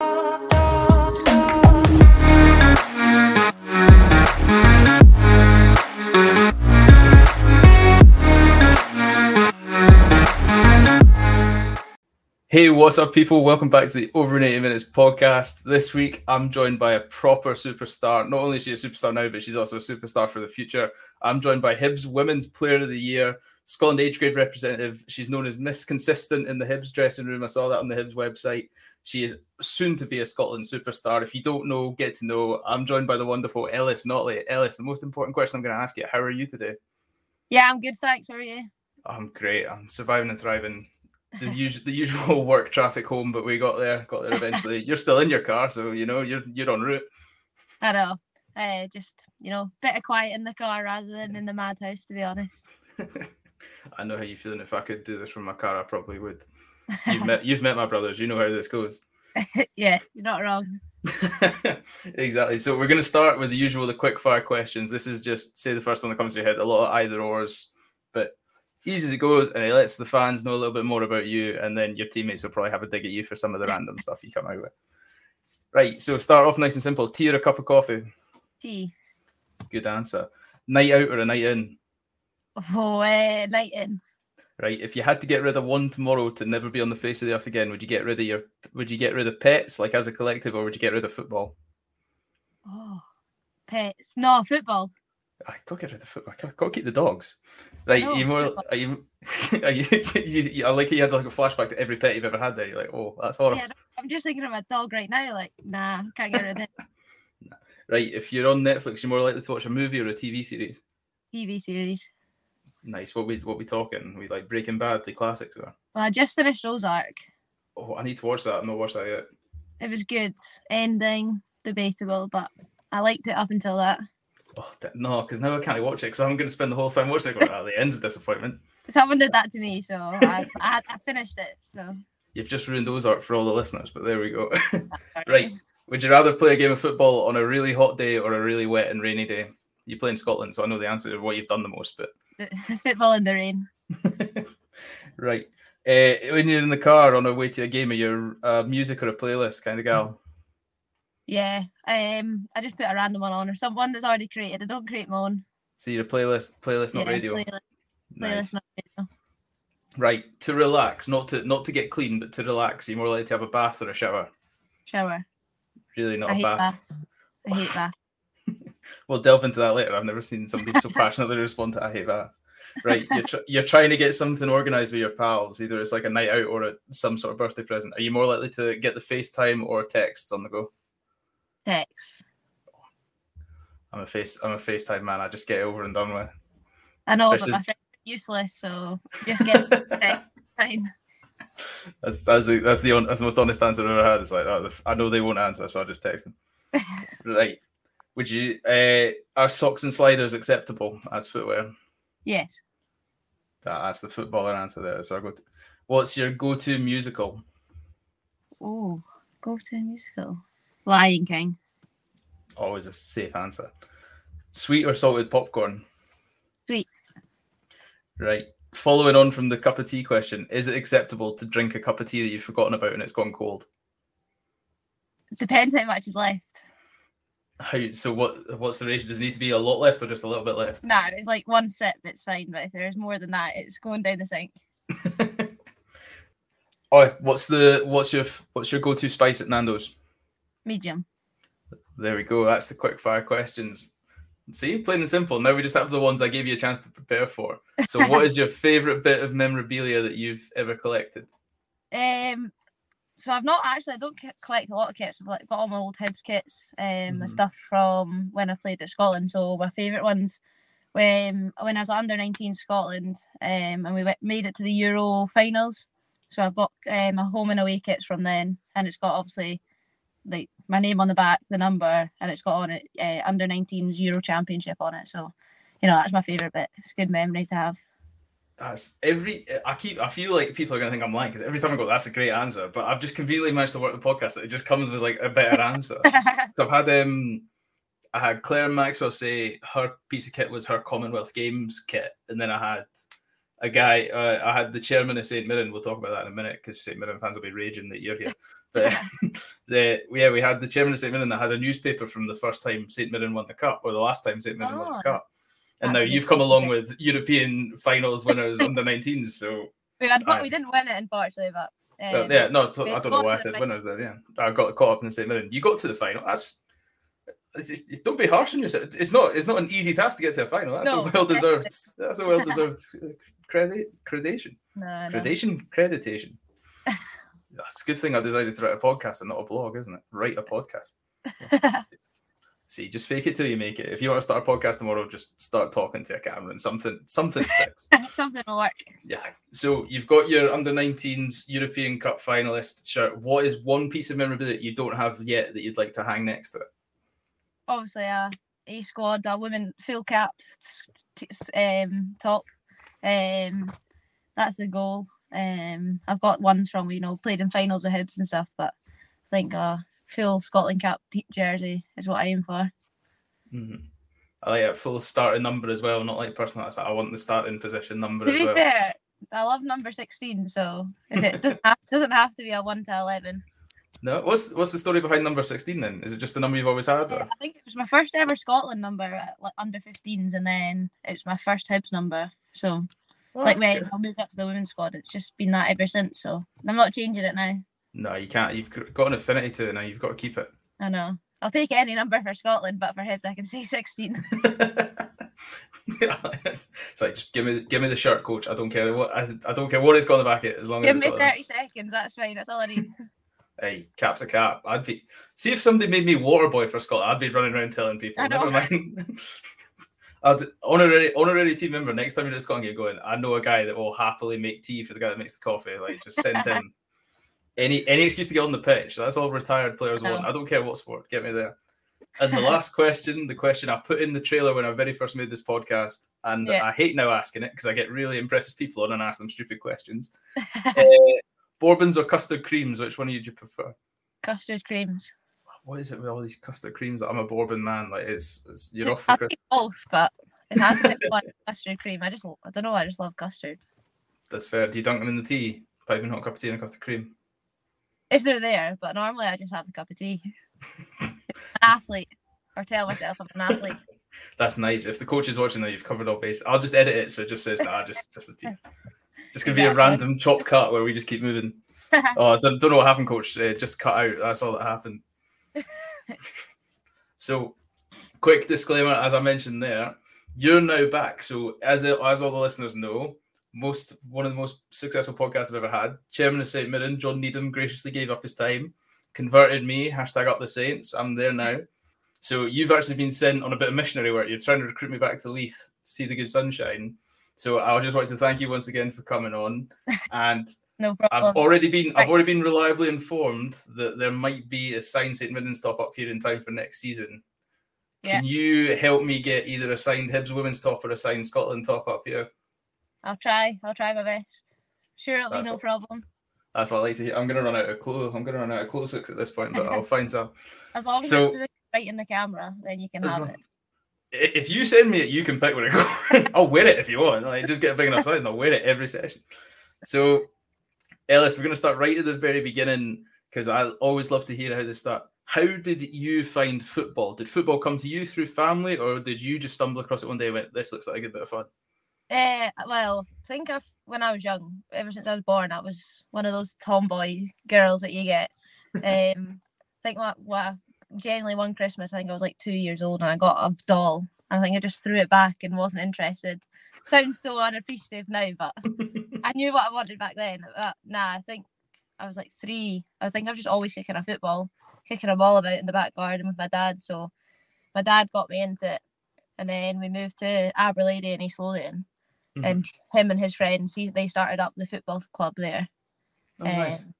Hey, what's up, people? Welcome back to the Over in 80 Minutes podcast. This week, I'm joined by a proper superstar. Not only is she a superstar now, but she's also a superstar for the future. I'm joined by Hibs Women's Player of the Year, Scotland age grade representative. She's known as Miss Consistent in the Hibs dressing room. I saw that on the Hibs website. She is soon to be a Scotland superstar. If you don't know, get to know. I'm joined by the wonderful Ellis Notley. Ellis, the most important question I'm going to ask you: How are you today? Yeah, I'm good. Thanks. How are you? I'm great. I'm surviving and thriving the usual the usual work traffic home, but we got there, got there eventually. you're still in your car, so you know you're you're en route. I know. Uh, just you know, bit of quiet in the car rather than in the madhouse, to be honest. I know how you're feeling. If I could do this from my car, I probably would. You've met you've met my brothers. You know how this goes. yeah, you're not wrong. exactly. So we're going to start with the usual, the quick fire questions. This is just say the first one that comes to your head. A lot of either ors, but easy as it goes, and it lets the fans know a little bit more about you, and then your teammates will probably have a dig at you for some of the random stuff you come out with. Right, so start off nice and simple. Tea or a cup of coffee? Tea. Good answer. Night out or a night in? Oh, uh, night in. Right, if you had to get rid of one tomorrow to never be on the face of the earth again, would you get rid of your? Would you get rid of pets, like as a collective, or would you get rid of football? Oh, pets. No, football. Ah, I don't get rid of football. I got to keep the dogs. Right, no, you more? Are you? Are you, you, you? I like you had like a flashback to every pet you've ever had. There, you're like, oh, that's horrible. Yeah, I'm just thinking of my dog right now. Like, nah, can't get rid of it. right, if you're on Netflix, you're more likely to watch a movie or a TV series. TV series. Nice. What we what we talking? We like Breaking Bad, the classics, or? Well, I just finished Ozark. Oh, I need to watch that. I've not watched that yet. It was good. Ending debatable, but I liked it up until that. Oh no, because now I can't watch it because I'm going to spend the whole time watching it. Going, oh, uh, the end's a disappointment. Someone did that to me, so I, I, I finished it. So you've just ruined Ozark for all the listeners, but there we go. right. Would you rather play a game of football on a really hot day or a really wet and rainy day? You play in Scotland, so I know the answer to what you've done the most, but football in the rain. right. Uh, when you're in the car on a way to a game, are you a music or a playlist kind of gal? Yeah, um, I just put a random one on or someone that's already created. I don't create my own. So you're a playlist, playlist, not yeah, radio. Playlist, nice. playlist, not radio. Right to relax, not to not to get clean, but to relax. You're more likely to have a bath or a shower. Shower. Really, not I a bath. Baths. I hate bath. We'll delve into that later. I've never seen somebody so passionately respond to "I hate bath." Right, you're, tr- you're trying to get something organized with your pals. Either it's like a night out or a, some sort of birthday present. Are you more likely to get the FaceTime or texts on the go? text. I'm a face. I'm a FaceTime man. I just get it over and done with. I know, Especially... but my friends are useless, so just get. Fine. That's that's the that's the that's the most honest answer I've ever had. It's like oh, I know they won't answer, so I just text them. right? Would you? Uh, are socks and sliders acceptable as footwear? Yes. That, that's the footballer answer there. So I go. To, what's your go-to musical? Oh, go-to musical. Lion King. Always a safe answer. Sweet or salted popcorn? Sweet. Right. Following on from the cup of tea question, is it acceptable to drink a cup of tea that you've forgotten about and it's gone cold? Depends how much is left. How so? What what's the ratio? Does it need to be a lot left or just a little bit left? Nah, it's like one sip. It's fine, but if there's more than that, it's going down the sink. oh, what's the what's your what's your go to spice at Nando's? Medium. There we go. That's the quick fire questions. See, plain and simple. Now we just have the ones I gave you a chance to prepare for. So, what is your favorite bit of memorabilia that you've ever collected? Um, so I've not actually. I don't collect a lot of kits. I've like, got all my old Hibs kits, um, mm-hmm. and stuff from when I played at Scotland. So my favorite ones, when when I was under nineteen Scotland, um, and we went, made it to the Euro finals. So I've got um, my home and away kits from then, and it's got obviously like my name on the back, the number, and it's got on it uh, under 19s Euro Championship on it. So, you know, that's my favorite bit. It's a good memory to have. That's every. I keep. I feel like people are gonna think I'm lying because every time I go, that's a great answer. But I've just conveniently managed to work the podcast that it just comes with like a better answer. so I've had um, I had Claire Maxwell say her piece of kit was her Commonwealth Games kit, and then I had a guy. Uh, I had the chairman of St Mirren. We'll talk about that in a minute because St Mirren fans will be raging that you're here. But the yeah, we had the chairman of St Mirren that had a newspaper from the first time St Mirren won the cup, or the last time St Mirren won the Oh, cup. And that's now you've come along with European finals winners under 19s. So We, had, Aye. we didn't win it, unfortunately, but um, yeah, no, so I don't know why I said winners there. Yeah, I got caught up in the St Mirren. You got to the final. That's don't be harsh on yourself. It's not. It's not an easy task to get to a final. That's No, a well deserved. That's a well deserved credit accreditation. no, no. Accreditation, accreditation. It's a good thing I decided to write a podcast and not a blog, isn't it? Write a podcast. See, just fake it till you make it. If you want to start a podcast tomorrow, just start talking to a camera and something something sticks. Something will work. Yeah. So you've got your under 19s European Cup finalist shirt. What is one piece of memorabilia you don't have yet that you'd like to hang next to it? Obviously, a A squad, a women full cap um, top. Um, that's the goal. Um, I've got ones from you know played in finals with Hibs and stuff, but I think a full Scotland cap jersey is what I aim for. Mhm. I like a full starting number as well, not like personal. That's I want the starting position number To be well. fair, I love number sixteen, so if it doesn't have, doesn't have to be a one to eleven. No, what's what's the story behind number sixteen then? Is it just the number you've always had? Or? I think it was my first ever Scotland number at like under 15s, and then it was my first Hibs number. So, Oh, like when good. I moved up to the women's squad, it's just been that ever since. So, I'm not changing it now. No, you can't. You've got an affinity to it now. You've got to keep it. I know. I'll take any number for Scotland, but for Hibs, I can say 16. it's like just give me give me the shirt, coach. I don't care what I, I don't care what it's got on the back of it as long Give as me it's 30 seconds. That's fine. That's all I need. Hey, cap's a cap. I'd be see if somebody made me water boy for Scotland. I'd be running around telling people. I. Never mind. I'd honorary honorary team member. Next time you're at Scotland, you're going. I know a guy that will happily make tea for the guy that makes the coffee. Like just send him any any excuse to get on the pitch. That's all retired players know. want. I don't care what sport. Get me there. And the last question, the question I put in the trailer when I very first made this podcast, and Yeah. I hate now asking it because I get really impressive people on and ask them stupid questions. uh, Bourbons or custard creams? Which one would you prefer? Custard creams. What is it with all these custard creams? I'm a Bourbon man. Like it's, it's you're T- off the I'll cri- take both, but if I had to one, custard cream. I just, I don't know. I just love custard. That's fair. Do you dunk them in the tea? Piping hot cup of tea and a custard cream. If they're there, but normally I just have the cup of tea. an athlete, or tell myself I'm an athlete. That's nice. If the coach is watching now, you've covered all base. I'll just edit it so it just says that. nah, just just the tea. Just gonna be a random chop cut where we just keep moving. Oh, I don't, don't know what happened, coach. Uh, just cut out. That's all that happened. so, quick disclaimer, as I mentioned there, you're now back. So, as as all the listeners know, most one of the most successful podcasts I've ever had. Chairman of St Mirren, John Needham, graciously gave up his time, converted me. Hashtag up the Saints. I'm there now. So you've actually been sent on a bit of missionary work. You're trying to recruit me back to Leith to see the good sunshine. So I just want to thank you once again for coming on. And No problem. I've already been I've already been reliably informed that there might be a signed St Mirren top up here in time for next season. Can you help me get either a signed Hibs women's top or a signed Scotland top up here? I'll try. I'll try my best. Sure, it'll That's be no problem. That's what I like to hear. I'm gonna run out of clothes. I'm gonna run out of clothes hooks at this point, but I'll find some. As long as So- it's right in the camera, then you can have long- it. If you send me it, you can pick where to go. I'll wear it if you want. Like, just get a big enough size and I'll wear it every session. So, Ellis, we're going to start right at the very beginning because I always love to hear how they start. How did you find football? Did football come to you through family, or did you just stumble across it one day and went, "This looks like a good bit of fun"? Uh, well, I think I've, when I was young, ever since I was born, I was one of those tomboy girls that you get. Um, I think what, what generally one Christmas, I think I was like two years old, and I got a doll. And I think I just threw it back and wasn't interested. Sounds so unappreciative now, but I knew what I wanted back then. But nah, I think I was like three. I think I was just always kicking a football, kicking a ball about in the back garden with my dad. So my dad got me into it. And then we moved to Aberlady in East Lothian. Mhm. And him and his friends, he, they started up the football club there. Oh, nice. Um,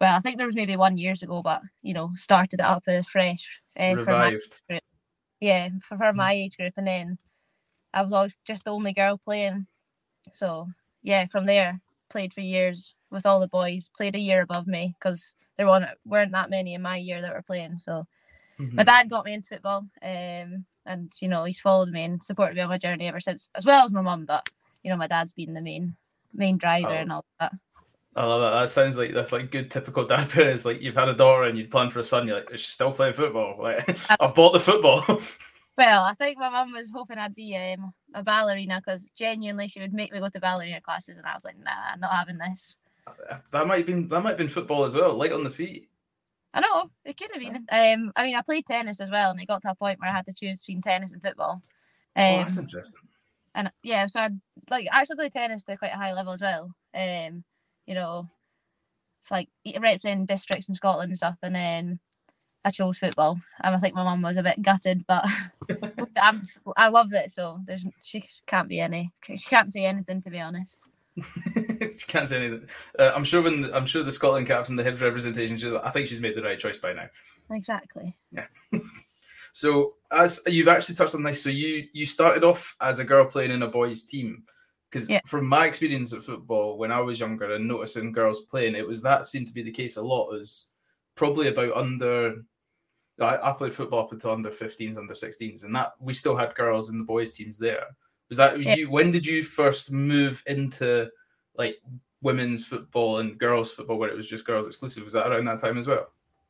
well, I think there was maybe one years ago, but you know, started it up fresh uh, for my Revived. yeah for, for my age group, and then I was always just the only girl playing. So yeah, from there played for years with all the boys. Played a year above me because there weren't weren't that many in my year that were playing. So my Mhm. dad got me into football, um, and you know he's followed me and supported me on my journey ever since, as well as my mum. But you know my dad's been the main main driver Oh. and all that. I love that. That sounds like that's like good typical dad parents. Like you've had a daughter and you plan for a son. You're like, is she still playing football? Like I've bought the football. Well, I think my mum was hoping I'd be um, a ballerina because genuinely she would make me go to ballerina classes, and I was like, nah, not having this. That might have been that might have been football as well, light on the feet. I know it could have been. Um, I mean, I played tennis as well, and it got to a point where I had to choose between tennis and football. Um, oh, that's interesting. And yeah, so I like actually play tennis to quite a high level as well. Um, you know, it's like representing districts in Scotland and stuff, and then I chose football. And I think my mum was a bit gutted, but I'm, I loved it. So there's she can't be any she can't say anything to be honest. she can't say anything. Uh, I'm sure when I'm sure the Scotland caps and the Hibs representation, she's, I think she's made the right choice by now. Exactly. Yeah. So as you've actually touched on this, so you you started off as a girl playing in a boys' team. Because yeah. from my experience of football when I was younger and noticing girls playing, it was that seemed to be the case a lot. Is probably about under. I, I played football up until under 15s, under 16s, and that we still had girls in the boys' teams there. Was that yeah. you? When did you first move into like women's football and girls football, where it was just girls exclusive? Was that around that time as well?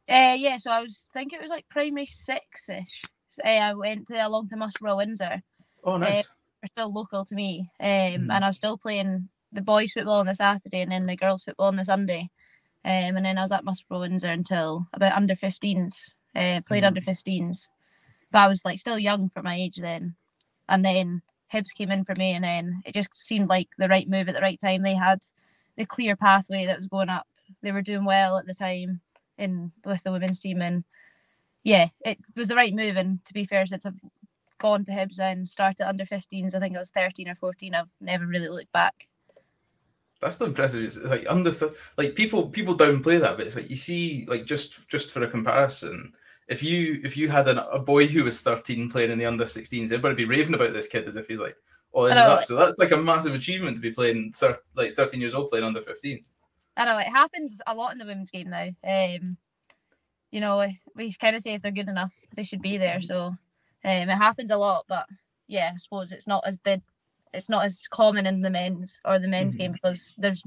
Uh, yeah, so I was I think it was like primary six ish. So, uh, I went to along to Musselburgh Windsor. Oh, nice. Uh, still local to me, um, mm. and I was still playing the boys football on the Saturday and then the girls football on the Sunday. Um, and then I was at Musselburgh Windsor until about under 15s. Uh, played mm. under 15s, but I was like still young for my age then. And then Hibs came in for me, and then it just seemed like the right move at the right time. They had the clear pathway that was going up. They were doing well at the time in with the women's team, and yeah, it was the right move. And to be fair, since I've gone to Hibs and started under 15s, I think I was 13 or 14. I've never really looked back. That's the impressive. It's like under th- like people people downplay that, but it's like you see like just just for a comparison, if you if you had an, a boy who was 13 playing in the under 16s, everybody would be raving about this kid as if he's like, oh, that. so that's like a massive achievement to be playing thir- like 13 years old playing under 15. I know it happens a lot in the women's game now. Um, you know, we kind of say if they're good enough, they should be there. So um, it happens a lot, but yeah, I suppose it's not as big. It's not as common in the men's or the men's mm-hmm. game because there's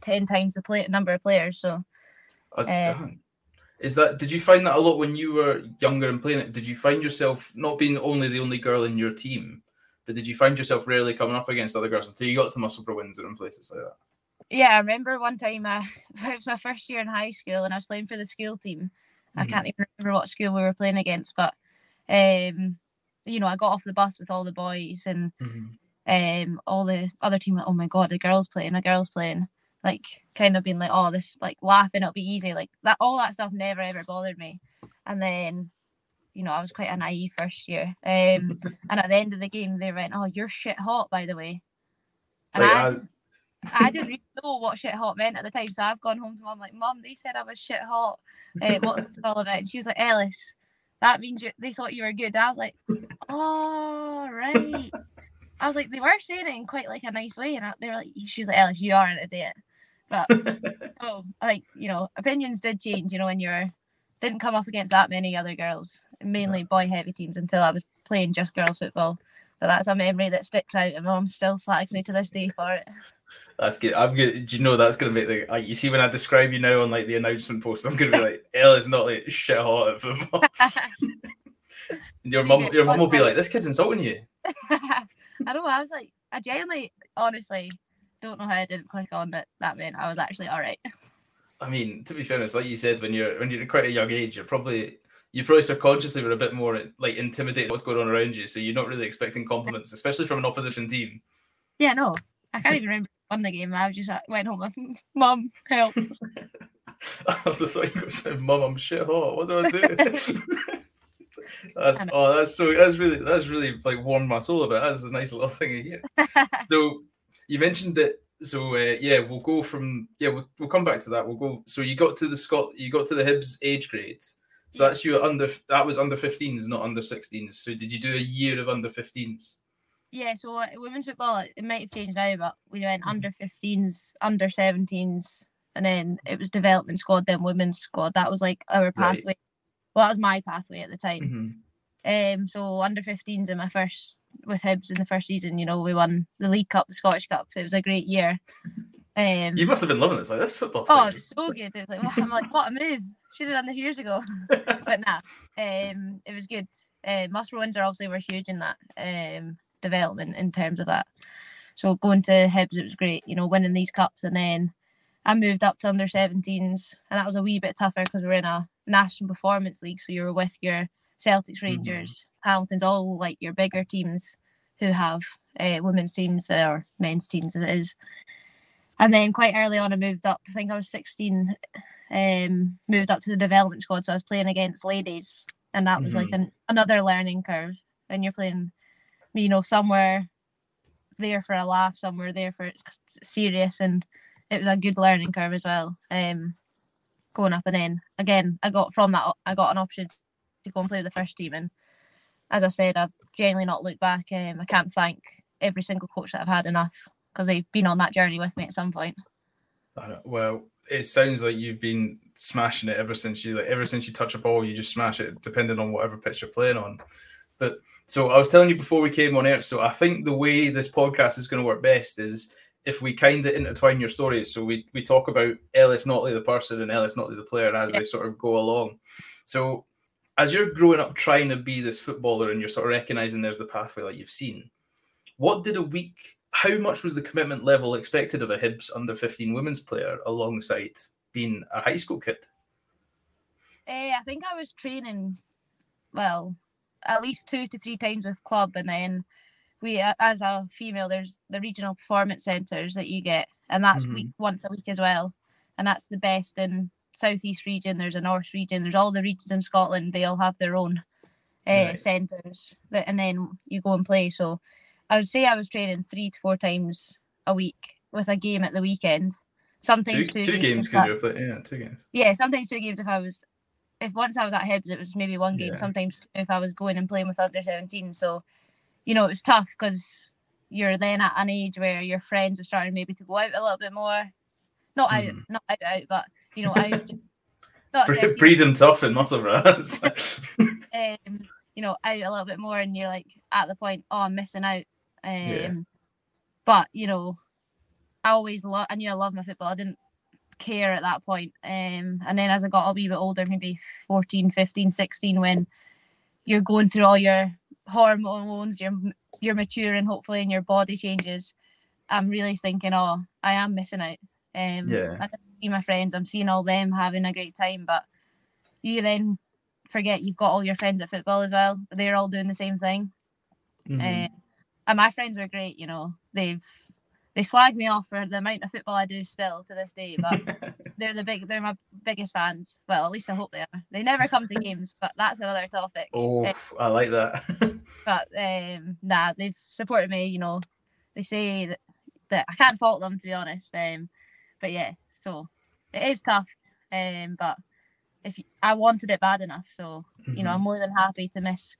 ten times the play number of players. So. Uh, is that did you find that a lot when you were younger and playing it? Did you find yourself not being only the only girl in your team, but did you find yourself rarely coming up against other girls until you got to Musselburgh Windsor and places like that? Yeah, I remember one time uh, it was my first year in high school and I was playing for the school team. Mm-hmm. I can't even remember what school we were playing against, but um, you know, I got off the bus with all the boys and mm-hmm. um all the other team like, oh my god, the girls playing, the girls playing like kind of being like, oh, this like laughing, it'll be easy. Like that, all that stuff never ever bothered me. And then, you know, I was quite a naive first year. Um, and at the end of the game, they went, oh, you're shit hot, by the way. And like, I, I, I didn't really know what shit hot meant at the time. So I've gone home to mom, like, mom, they said I was shit hot. Uh, what's it all about? And she was like, Ellis, that means you they thought you were good. And I was like, oh, right. I was like, they were saying it in quite like a nice way. And I, they were like, she was like, Ellis, you are an idiot. But oh, like you know, opinions did change. You know, when you're didn't come up against that many other girls, mainly boy heavy teams until I was playing just girls football. But that's a memory that sticks out, and mom still slags me to this day for it. That's good. I'm good. Do you know that's gonna make the like you see when I describe you now on like the announcement post, I'm gonna be like, Ellis Notley shit hot at football. your mum your mum will be like, This kid's insulting you. I don't know, I was like I genuinely honestly don't know how I didn't click on that that meant I was actually all right. I mean, to be fair, it's like you said, when you're when you're quite a young age, you're probably you probably subconsciously were a bit more like intimidated what's going on around you, so you're not really expecting compliments, especially from an opposition team. Yeah, no, I can't even remember won the game. I was just like, went home "Mum, help!" I have to think of saying, "Mum, I'm shit hot. What do I do?" that's oh, that's so that's really that's really like warmed my soul a bit. That's a nice little thing to hear. so you mentioned that. So uh, yeah, we'll go from yeah, we'll, we'll come back to that. We'll go. So you got to the Scott, you got to the Hibs age grade. So that's you under that was under 15s, not under 16s. So did you do a year of under 15s? Yeah, so uh, women's football it might have changed now, but we went mm-hmm. under 15s, under 17s, and then it was development squad, then women's squad. That was like our pathway. Right. Well, that was my pathway at the time. Mm-hmm. Um, so under 15s in my first with Hibs in the first season. You know, we won the League Cup, the Scottish Cup. It was a great year. Um, You must have been loving this. Like this football. oh, it's so good. It was like, I'm like, what a move! Should have done this years ago. but nah, um, it was good. Uh, Musselburgh are obviously were huge in that um development in terms of that. So going to Hibs, it was great. You know, winning these cups, and then I moved up to under 17s, and that was a wee bit tougher because we are in a national performance league. So you were with your Celtics, Rangers, Hamiltons, all like your bigger teams who have uh, women's teams or men's teams as it is. And then quite early on, I moved up. I think I was 16. Um, moved up to the development squad, so I was playing against ladies, and that was like an, another learning curve. And you're playing, you know, somewhere there for a laugh, somewhere there for serious, and it was a good learning curve as well. Um, going up and then again, I got from that, I got an option to go and play with the first team, and as I said, I've genuinely not looked back. Um, I can't thank every single coach that I've had enough because they've been on that journey with me at some point. Well, it sounds like you've been smashing it ever since you like ever since you touch a ball, you just smash it, depending on whatever pitch you're playing on. But so I was telling you before we came on air. So I think the way this podcast is going to work best is if we kind of intertwine your stories. So we we talk about Ellis Notley the person and Ellis Notley the player as yeah. they sort of go along. So as you're growing up trying to be this footballer and you're sort of recognizing there's the pathway like you've seen, what did a week how much was the commitment level expected of a Hibs under 15 women's player alongside being a high school kid? Uh, I think I was training, well, at least two to three times with club, and then we, as a female, there's the regional performance centres that you get, and that's mm-hmm. week once a week as well, and that's the best in southeast region. There's a north region. There's all the regions in Scotland. They all have their own uh, right. centres, that, and then you go and play. So I would say I was training three to four times a week with a game at the weekend. Sometimes two, games, could you play? Yeah, two games. Yeah, sometimes two games if I was if once I was at Hibs it was maybe one game. Yeah. Sometimes if I was going and playing with under 17. So, you know, it was tough because you're then at an age where your friends are starting maybe to go out a little bit more. Not mm. out, not out, out, but you know, out. not Breeding tough in muscle rats. um, you know, out a little bit more, and you're like at the point, oh, I'm missing out. Um, yeah. But you know, I always love. I knew I loved my football. I didn't care at that point. Um, and then as I got a wee bit older, maybe 14, 15, 16, when you're going through all your hormones, you're you're maturing hopefully, and your body changes. I'm really thinking, oh, I am missing out. Um, yeah. I see my friends. I'm seeing all them having a great time, but you then forget you've got all your friends at football as well. They're all doing the same thing. Mm-hmm. Uh, and my friends were great. You know, they've they slag me off for the amount of football I do still to this day, but they're the big they're my biggest fans. Well, at least I hope they are. They never come to games, but that's another topic. Oh, uh, I like that. but um, nah, they've supported me. You know, they say that, that I can't fault them to be honest. Um, but yeah, so it is tough. Um, but if you, I wanted it bad enough, so mm-hmm. you know, I'm more than happy to miss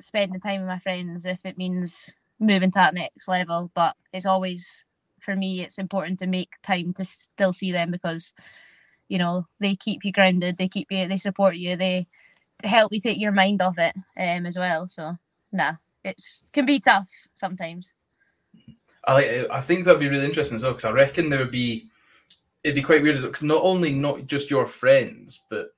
spending time with my friends if it means moving to that next level. But it's always for me, it's important to make time to still see them because you know they keep you grounded, they keep you, they support you, they help you take your mind off it um, as well. So nah, it's can be tough sometimes. I. I think that'd be really interesting as well because I reckon there would be. It'd be quite weird because not only not just your friends, but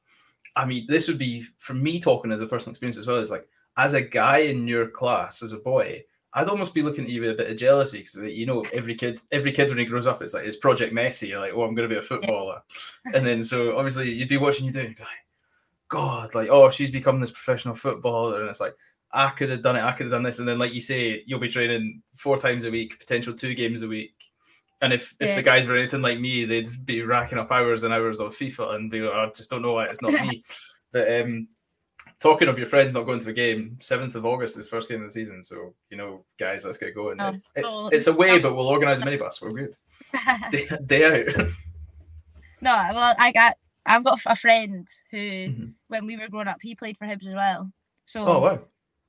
I mean, this would be for me talking as a personal experience as well. Is like as a guy in your class, as a boy, I'd almost be looking at you with a bit of jealousy because you know every kid, every kid when he grows up, it's like it's Project Messi. You're like, oh, I'm going to be a footballer, and then so obviously you'd be watching you doing, like, God, like, oh, she's become this professional footballer, and it's like I could have done it, I could have done this, and then like you say, you'll be training four times a week, potential two games a week, and if if the guys were anything like me, they'd be racking up hours and hours of FIFA and be like, oh, I just don't know why it's not me, but um talking of your friends not going to the game, seventh of August is first game of the season. So you know, guys, let's get going. Oh, it's, it's, it's away, but we'll organise a minibus. We're good. day, day out. no, well, I got I've got a friend who, mm-hmm. when we were growing up, he played for Hibs as well. So oh wow,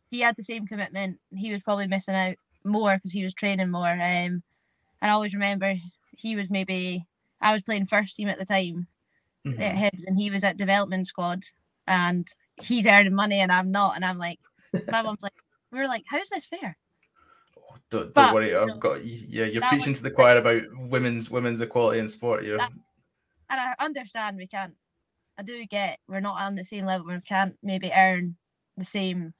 he had the same commitment. He was probably missing out more because he was training more. Um, and I always remember he was maybe I was playing first team at the time mm-hmm. at Hibs, and he was at development squad, and he's earning money and I'm not. And I'm like, my mom's like, we are like, how's this fair? Don't, don't But, worry, I've know, got yeah. You're preaching to the choir about women's women's equality in sport. You're and I understand we can't. I do get we're not on the same level. We can't maybe earn the same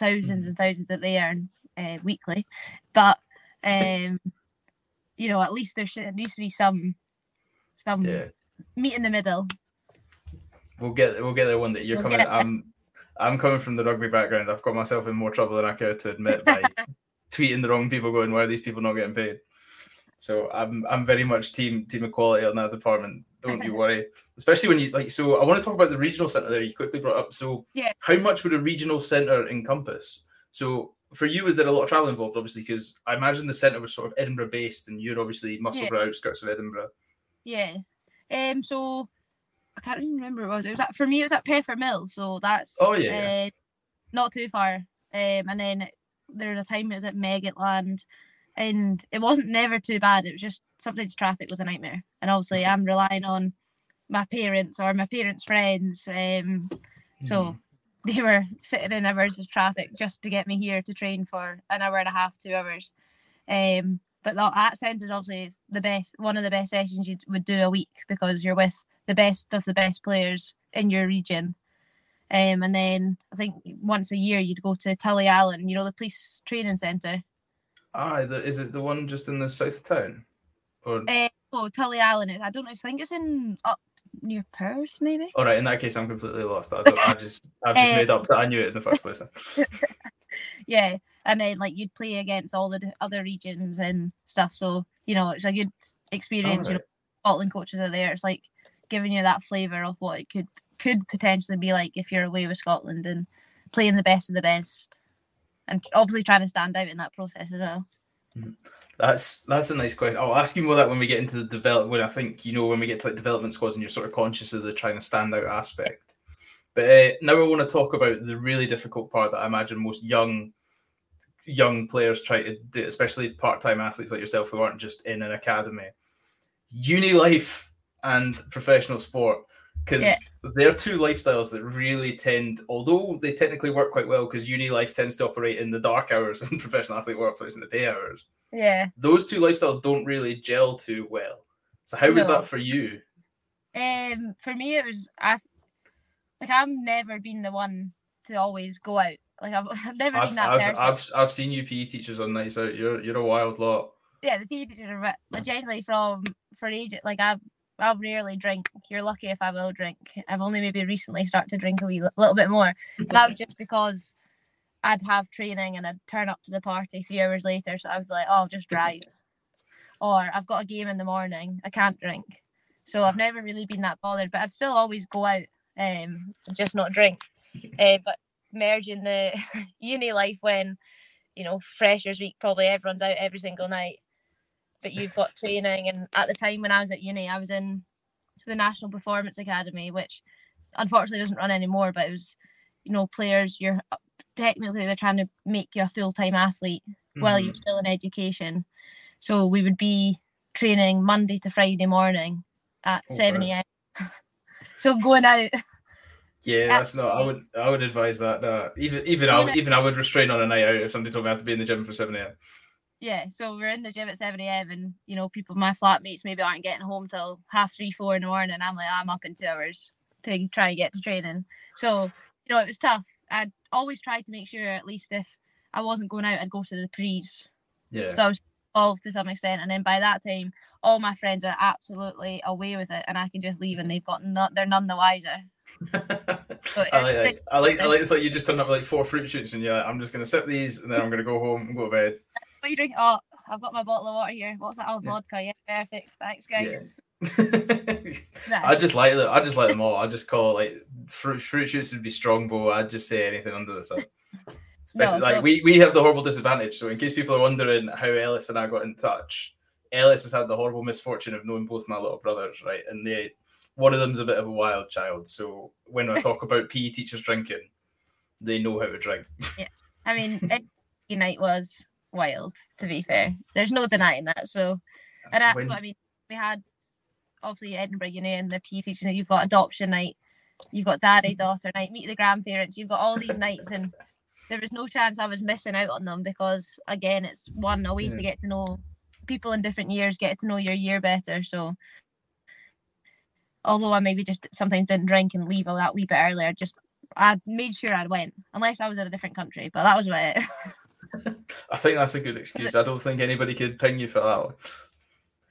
1000s Mhm. and thousands that they earn uh, weekly, but um, you know, at least there should there needs to be some some yeah. meet in the middle. We'll get we'll get there one day. You're We'll coming. I'm I'm coming from the rugby background. I've got myself in more trouble than I care to admit by tweeting the wrong people, going, "Why are these people not getting paid?" So I'm I'm very much team team equality on that department. Don't you worry. Especially when you like. So I want to talk about the regional centre there. You quickly brought up. So Yeah. how much would a regional centre encompass? So for you, is there a lot of travel involved? Obviously, because I imagine the centre was sort of Edinburgh based, and you're obviously Musselburgh outskirts of Edinburgh. Yeah. Um. So I can't even remember what it was. It was at, for me. It was at Peffermill. So that's Oh, yeah, uh, not too far. Um. And then there was a time it was at Meggetland, and it wasn't never too bad. It was just sometimes traffic was a nightmare. And obviously, I'm relying on my parents or my parents' friends. Um. So they were sitting in hours of traffic just to get me here to train for an hour and a half, two hours. Um, but that, the, at is obviously, the best, one of the best sessions you would do a week because you're with the best of the best players in your region. Um, and then I think once a year you'd go to Tulliallan, you know, the police training centre. Ah, the, is it the one just in the south of town? Or Uh, oh, Tulliallan. I don't know. I think it's in up near Perth, maybe. all right, in that case, I'm completely lost. I, don't, I just I've just Uh, made up that I knew it in the first place. yeah and then like you'd play against all the other regions and stuff so you know it's a good experience you know scotland coaches are there it's like giving you that flavor of what it could could potentially be like if you're away with scotland and playing the best of the best and obviously trying to stand out in that process as well That's that's a nice question. I'll ask you more that when we get into the develop. When I think you know when we get to like development squads and you're sort of conscious of the trying to stand out aspect. But uh, now I want to talk about the really difficult part that I imagine most young young players try to do, especially part-time athletes like yourself who aren't just in an academy. Uni life and professional sport because Yeah. they're two lifestyles that really tend, although they technically work quite well, because uni life tends to operate in the dark hours and professional athlete workplace in the day hours yeah those two lifestyles don't really gel too well. So how was that for you? um for me it was i like i've never been the one to always go out like i've, I've never I've, been that I've, person I've I've seen you PE teachers on nights out. You're you're a wild lot. yeah, the PE teachers are like, generally from for age like I've I'll rarely drink. You're lucky if I will drink. I've only maybe recently started to drink a wee li- little bit more, and that was just because I'd have training and I'd turn up to the party three hours later. So I'd be like, oh, I'll just drive, or I've got a game in the morning. I can't drink. So I've never really been that bothered, but I'd still always go out, um, just not drink. Uh, but merging the uni life when, you know, freshers week, probably everyone's out every single night but you've got training. And at the time when I was at uni, I was in the National Performance Academy, which unfortunately doesn't run anymore. But it was, you know, players. You're technically they're trying to make you a full time athlete while Mhm. you're still in education. So we would be training Monday to Friday morning at oh, seven a.m. so going out, Yeah, that's not. I would I would advise that. Uh, even even I even I would restrain on a night out if somebody told me I had to be in the gym for seven a.m. yeah. So we're in the gym at seven a.m. and you know people, my flatmates maybe aren't getting home till half three, four in the morning. I'm like, I'm up in two hours to try and get to training. So you know it was tough. I'd always tried to make sure at least if I wasn't going out, I'd go to the prees. Yeah. So I was involved to some extent, and then by that time, all my friends are absolutely away with it, and I can just leave, and they've got not, they're none the wiser. So I like. I like I like the thought you just turned up with like four fruit shoots and you're like, I'm just gonna sip these and then I'm gonna go home and go to bed. What you drink? Oh, I've got my bottle of water here. What's that? Oh, Yeah. vodka. Yeah, perfect. Thanks, guys. I just like them. I just like them all. I just call like fruit fruit shoots would be strongbow. I'd just say anything under the sun. Especially No, like we we have the horrible disadvantage. So in case people are wondering how Ellis and I got in touch, Ellis has had the horrible misfortune of knowing both my little brothers, right? And they one of them's a bit of a wild child. So when I talk about PE teachers drinking, they know how to drink. Yeah. I mean, it, night was wild. To be fair, there's no denying that. So, and that's When- what I mean. We had obviously Edinburgh Uni and the PE teaching. You've got adoption night. You've got daddy daughter night. Meet the grandparents. You've got all these nights, and there was no chance I was missing out on them because again, it's one a way Yeah. to get to know people in different years, get to know your year better. So although I maybe just sometimes didn't drink and leave all that wee bit earlier, just I made sure I went, unless I was in a different country. But that was about it. I think that's a good excuse. I don't think anybody could ping you for that one.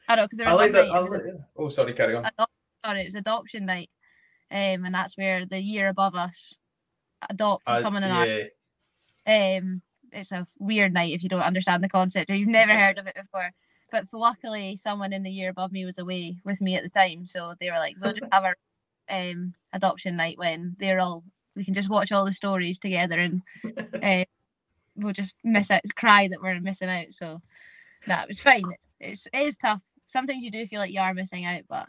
I don't because there I was like one that. night, I like, yeah. Oh, sorry, carry on. adop- sorry, it was adoption night, um, and that's where the year above us adopt I- someone in our um it's a weird night if you don't understand the concept or you've never heard of it before but luckily someone in the year above me was away with me at the time so they were like we'll just have our um adoption night when they're all we can just watch all the stories together and uh, we'll just miss out cry that we're missing out so that was fine it's it is tough sometimes you do feel like you are missing out but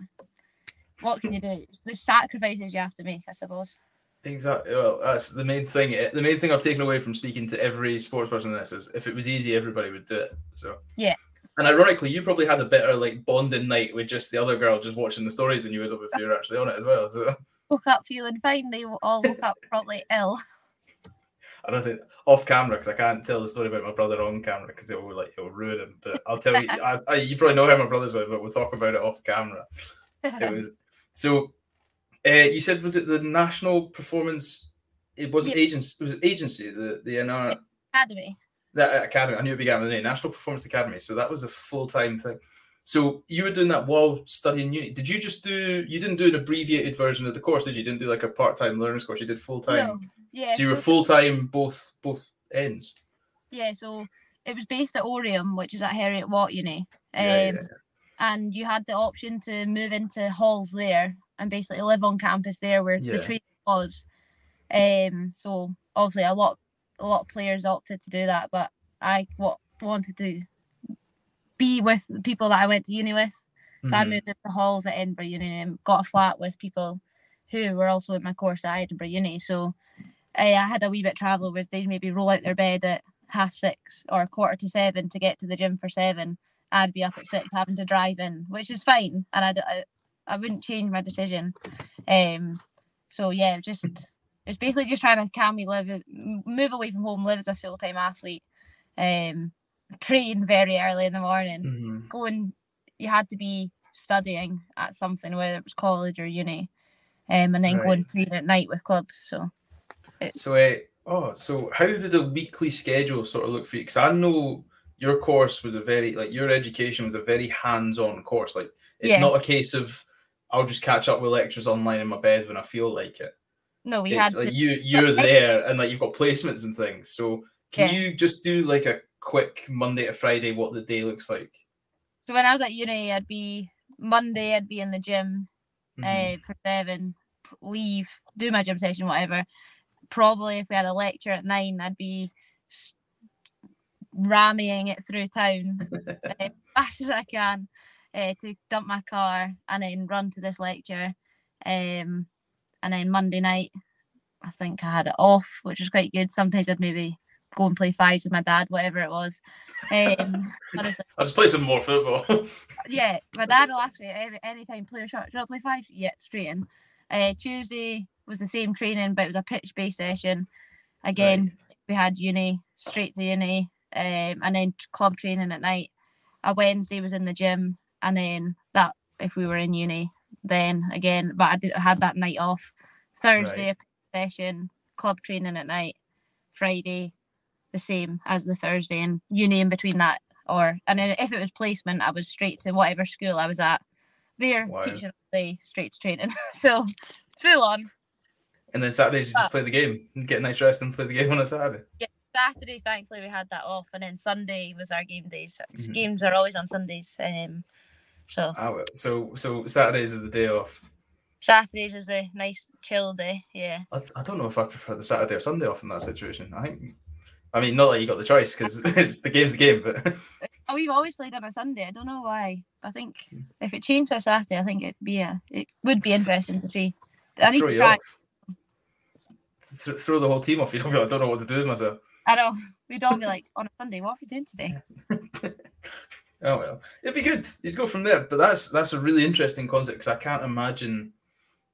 what can you do it's the sacrifices you have to make i suppose Exactly. Well, that's the main thing. Eh, The main thing I've taken away from speaking to every sports person in this is if it was easy, everybody would do it. So Yeah. And ironically, you probably had a better like bonding night with just the other girl just watching the stories than you would have if you were actually on it as well. So woke up feeling fine they all woke up probably ill I don't think off camera because I can't tell the story about my brother on camera because it will like it will ruin him. But I'll tell you, I, I, you probably know how my brother's with, but we'll talk about it off camera. It was so. Uh, you said was it the national performance? It wasn't Yeah. agency. It was agency? The the NR academy that academy. I knew it began with an A, National Performance Academy. So that was a full time thing. So you were doing that while studying uni. Did you just do? You didn't do an abbreviated version of the course, did you? you didn't do like a part time learners course. You did full time. No, yeah. So you were full time both both ends. Yeah, so it was based at Oriam, which is at Heriot Watt Uni. Um, Yeah, yeah, And you had the option to move into halls there and basically live on campus there where Yeah. the training was. Um, so obviously a lot a lot of players opted to do that, but I what wanted to be with the people that I went to uni with. So I Mhm. moved into halls at Edinburgh Uni and got a flat with people who were also in my course at Edinburgh Uni. So uh, I had a wee bit travel where they'd maybe roll out their bed at half six or a quarter to seven to get to the gym for seven. I'd be up at six having to drive in, which is fine, and I'd, I I wouldn't change my decision. Um, so yeah, it just it's basically just trying to calm me live, move away from home, live as a full time athlete, um, train very early in the morning, Mhm. going. You had to be studying at something, whether it was college or uni, um, and then going to train at night with clubs. So So uh, oh, so how did the weekly schedule sort of look for you? Because I know your course was a very like your education was a very hands on course. Like it's Yeah. not a case of I'll just catch up with lectures online in my bed when I feel like it. no, we had like to. you you're there and like you've got placements and things. So can Yeah. you just do like a quick Monday to Friday what the day looks like? So when I was at uni, I'd be Monday. I'd be in the gym Mhm. uh, for seven, leave, do my gym session, whatever. Probably if we had a lecture at nine, I'd be ramming it through town uh, as fast as I can uh, to dump my car and then run to this lecture. Um, and then Monday night, I think I had it off, which was quite good. Sometimes I'd maybe go and play fives with my dad, whatever it was. Um, honestly, I'll just play some more football. yeah, my dad will ask me any anytime play a shot. Do you want to play five? Yeah, straight in. Uh, Tuesday was the same training, but it was a pitch based session. Again, we had uni, straight to uni, um, and then club training at night. A Wednesday was in the gym, and then that if we were in uni, then again, but I, did, I had that night off. Thursday, a pitch session, club training at night. Friday, the same as the Thursday, and uni in between that or and then if it was placement, I was straight to whatever school I was at. There Wow. teaching all day, straight to training. so full on. And then Saturdays you just play the game and get a nice rest and play the game on a Saturday. Saturday, thankfully, we had that off, and then Sunday was our game day. So Mhm. Games are always on Sundays. Um, so well. So so Saturdays is the day off. Saturdays is a nice chill day. Yeah, I, I don't know if I prefer the Saturday or Sunday off in that situation. I think, I mean, not that you got the choice because it's the game's the game, but oh, we've always played on a Sunday. I don't know why. I think Hmm. if it changed to a Saturday, I think it'd be a it would be interesting to see. I need to try. off. Th- throw the whole team off. You don't. I don't know what to do with myself. I know we'd all be like on a Sunday. What are we doing today? Oh well, it'd be good. You'd go from there, but that's that's a really interesting concept because I can't imagine.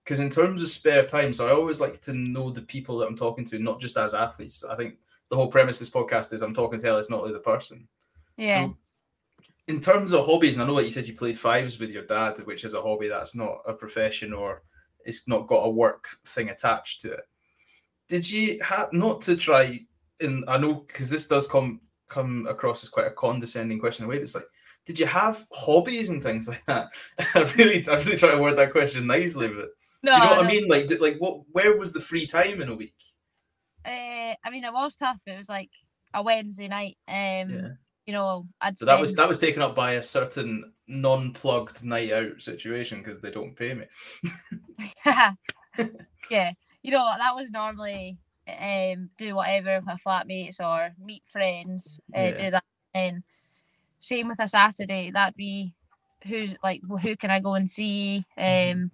Because in terms of spare time, so I always like to know the people that I'm talking to, not just as athletes. I think the whole premise of this podcast is I'm talking to Ellis, not the person. Yeah. So, in terms of hobbies, and I know like you said you played fives with your dad, which is a hobby that's not a profession or it's not got a work thing attached to it. Did you have not to try? And I know because this does come come across as quite a condescending question in a way. But it's like, did you have hobbies and things like that? I really, I really try to word that question nicely, but no, do you know what no. I mean? Like, did, like what? Where was the free time in a week? Uh, I mean, it was tough. It was like a Wednesday night. Um, Yeah. you know, I'd So that was that was taken up by a certain non-plugged night out situation because they don't pay me. yeah, you know that was normally um do whatever with my flatmates or meet friends, uh, Yeah. do that. And same with a Saturday, that'd be who's like who can I go and see? Um, Mm-hmm.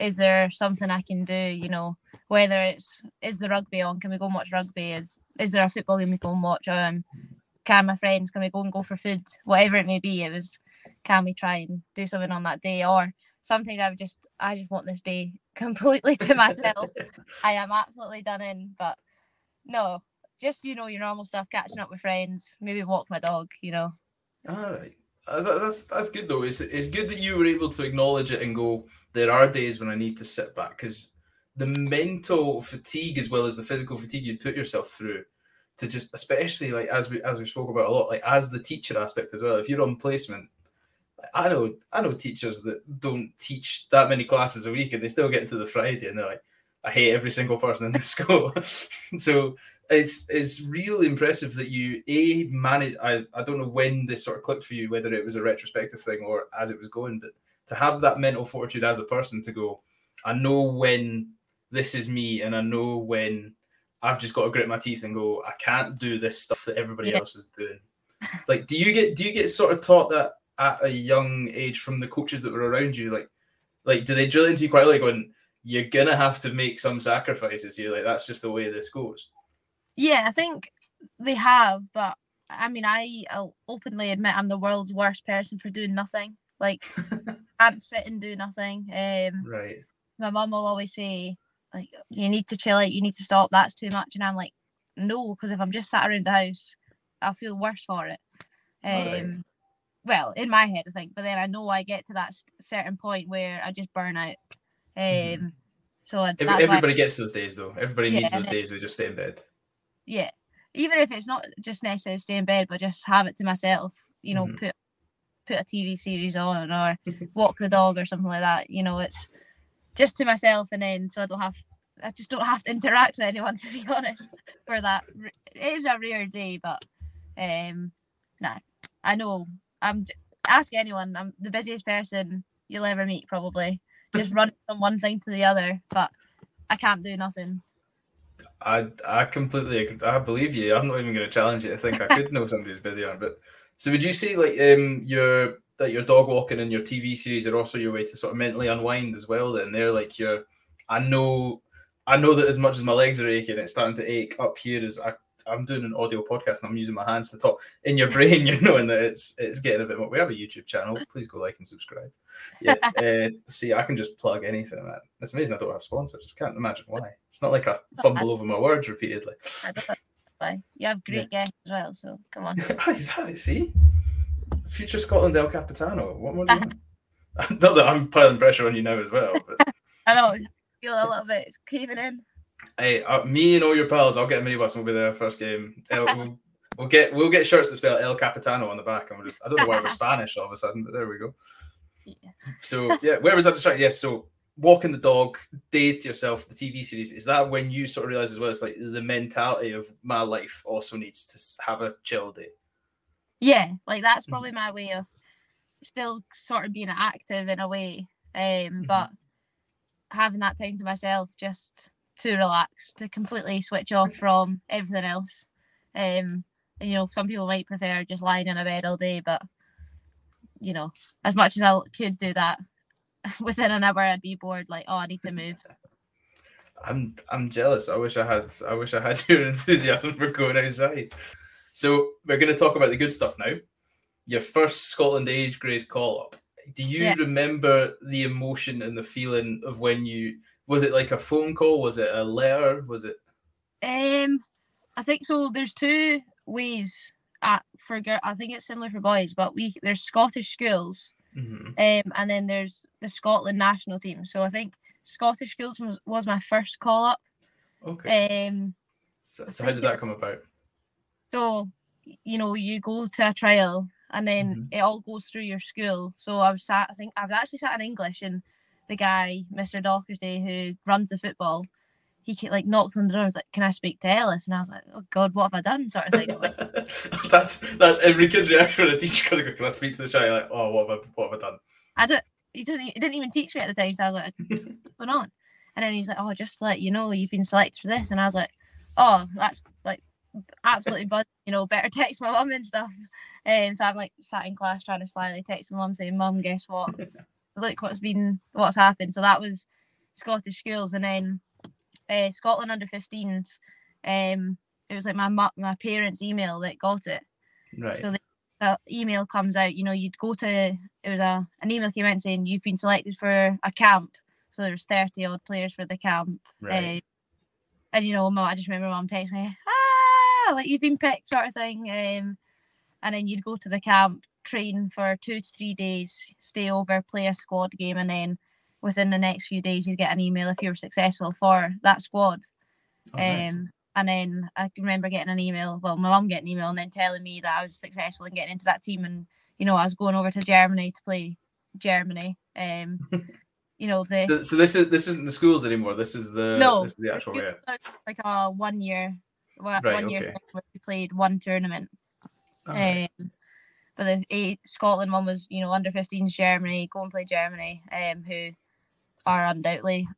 is there something I can do? You know, whether it's is the rugby on? Can we go and watch rugby? Is is there a football game we go and watch? Um, can my friends can we go and go for food? Whatever it may be, it was can we try and do something on that day or sometimes I would just I just want this day completely to myself. I am absolutely done in, but no, just you know your normal stuff, catching up with friends, maybe walk my dog. You know, All right. Uh, that- that's that's good though. It's it's good that you were able to acknowledge it and go. There are days when I need to sit back because the mental fatigue as well as the physical fatigue you put yourself through to just, especially like as we as we spoke about a lot, like as the teacher aspect as well. If you're on placement, I know I know teachers that don't teach that many classes a week and they still get into the Friday and they're like, I hate every single person in the school. so it's it's really impressive that you a manage. I I don't know when this sort of clicked for you, whether it was a retrospective thing or as it was going, but to have that mental fortitude as a person to go, I know when this is me, and I know when I've just got to grit my teeth and go, I can't do this stuff that everybody Yeah. else is doing. Like, do you get do you get sort of taught that at a young age from the coaches that were around you? Like, like do they drill into you quite like going, you're gonna have to make some sacrifices here? Like that's just the way this goes. yeah, I think they have, but I mean, I I'll openly admit I'm the world's worst person for doing nothing. Like, can't sit and do nothing. Um, Right. my mum will always say like you need to chill out you need to stop that's too much and i'm like no because if i'm just sat around the house i'll feel worse for it um Alright. Well in my head i think but then i know i get to that certain point where i just burn out um Mhm. so I- Every, everybody gets those days though. Everybody Yeah, needs those days where you just stay in bed. yeah even if it's not just necessarily stay in bed but just have it to myself you know Mhm. put put a tv series on or walk the dog or something like that you know it's just to myself and then so i don't have i just don't have to interact with anyone to be honest for that it is a rare day but um nah i know i'm ask anyone i'm the busiest person you'll ever meet probably just running from one thing to the other but i can't do nothing I I completely agree. I believe you. I'm not even going to challenge you. I think I could know somebody who's busy on. But so would you say like um your that your dog walking and your TV series are also your way to sort of mentally unwind as well? Then they're like your I know I know that as much as my legs are aching, it's starting to ache up here as I. I'm doing an audio podcast and I'm using my hands to talk. In your brain, you're knowing that it's it's getting a bit more. We have a YouTube channel. Please go like and subscribe. Yeah. uh, see, I can just plug anything, man. It's amazing I don't have sponsors. I just can't imagine why. It's not like I fumble over my words repeatedly. i don't know why you have great guests as well so come on exactly. See, future Scotland El Capitano. What more do you want? Not that I'm piling pressure on you now as well, but i know feel a little bit it's craving in hey, uh, me and all your pals, I'll get a minibus and we'll be there first game. El, we'll, we'll get we'll get shirts that spell El Capitano on the back, and we'll just I don't know why we're Spanish all of a sudden, but there we go. Yeah. So yeah, where was that distracted? Yeah, so walking the dog, days to yourself, the TV series, is that when you sort of realize as well, it's like the mentality of my life also needs to have a chill day. Yeah, like that's Mhm. probably my way of still sort of being active in a way. Um, Mhm. but having that time to myself just to relax, to completely switch off from everything else. Um, and you know, some people might prefer just lying in a bed all day, but you know, as much as I could do that, within an hour I'd be bored. Like, oh, I need to move. I'm I'm jealous. I wish I had I wish I had your enthusiasm for going outside. So we're going to talk about the good stuff now. Your first Scotland age grade call up. Do you Yeah. remember the emotion and the feeling of when you was it like a phone call? Was it a letter? Was it Um, I think so. There's two ways at for girl. I think it's similar for boys, but we there's Scottish schools, Mm-hmm. um, and then there's the Scotland national team. So I think Scottish schools was, was my first call up. Okay. Um, so, so how did that come about? so you know you go to a trial and then Mhm. it all goes through your school. So I was sat. I think I've actually sat in English, and the guy, Mr. Doherty, who runs the football, he like knocked on the door. and was like, "Can I speak to Ellis?" And I was like, "Oh God, what have I done?" Sort of thing. Like, that's that's every kid's reaction when a teacher comes Can I speak to the child? Like, oh, what have I, what have I done? I don't. He doesn't. He didn't even teach me at the time. So I was like, "What's going on?" And then he's like, "Oh, just to let you know, you've been selected for this." And I was like, "Oh, that's like absolutely bud. You know, better text my mum and stuff." And so I'm like sat in class trying to slyly text my mum saying, "Mum, guess what? Look what's been what's happened." So that was Scottish schools, and then uh, Scotland under 15s. Um, it was like my my parents' email that got it. Right. So the uh, email comes out, you know, you'd go to it was a an email came out saying you've been selected for a camp. So there's 30 odd players for the camp. right. Uh, and you know, mum, I just remember mom texting me, ah, like you've been picked, sort of thing. Um, and then you'd go to the camp, train for two to three days, stay over, play a squad game, and then within the next few days, you'd get an email if you were successful for that squad. Oh, nice. Um, and then I can remember getting an email, well, my mum getting an email and then telling me that I was successful in getting into that team. And, you know, I was going over to Germany to play Germany. Um, you know, the so, so this is this isn't the schools anymore. This is the No, this is the actual yeah. like a one year, one Right, year okay. where we played one tournament. Um, but the eight, Scotland one was, you know, under 15s Germany, go and play Germany, um, who are undoubtedly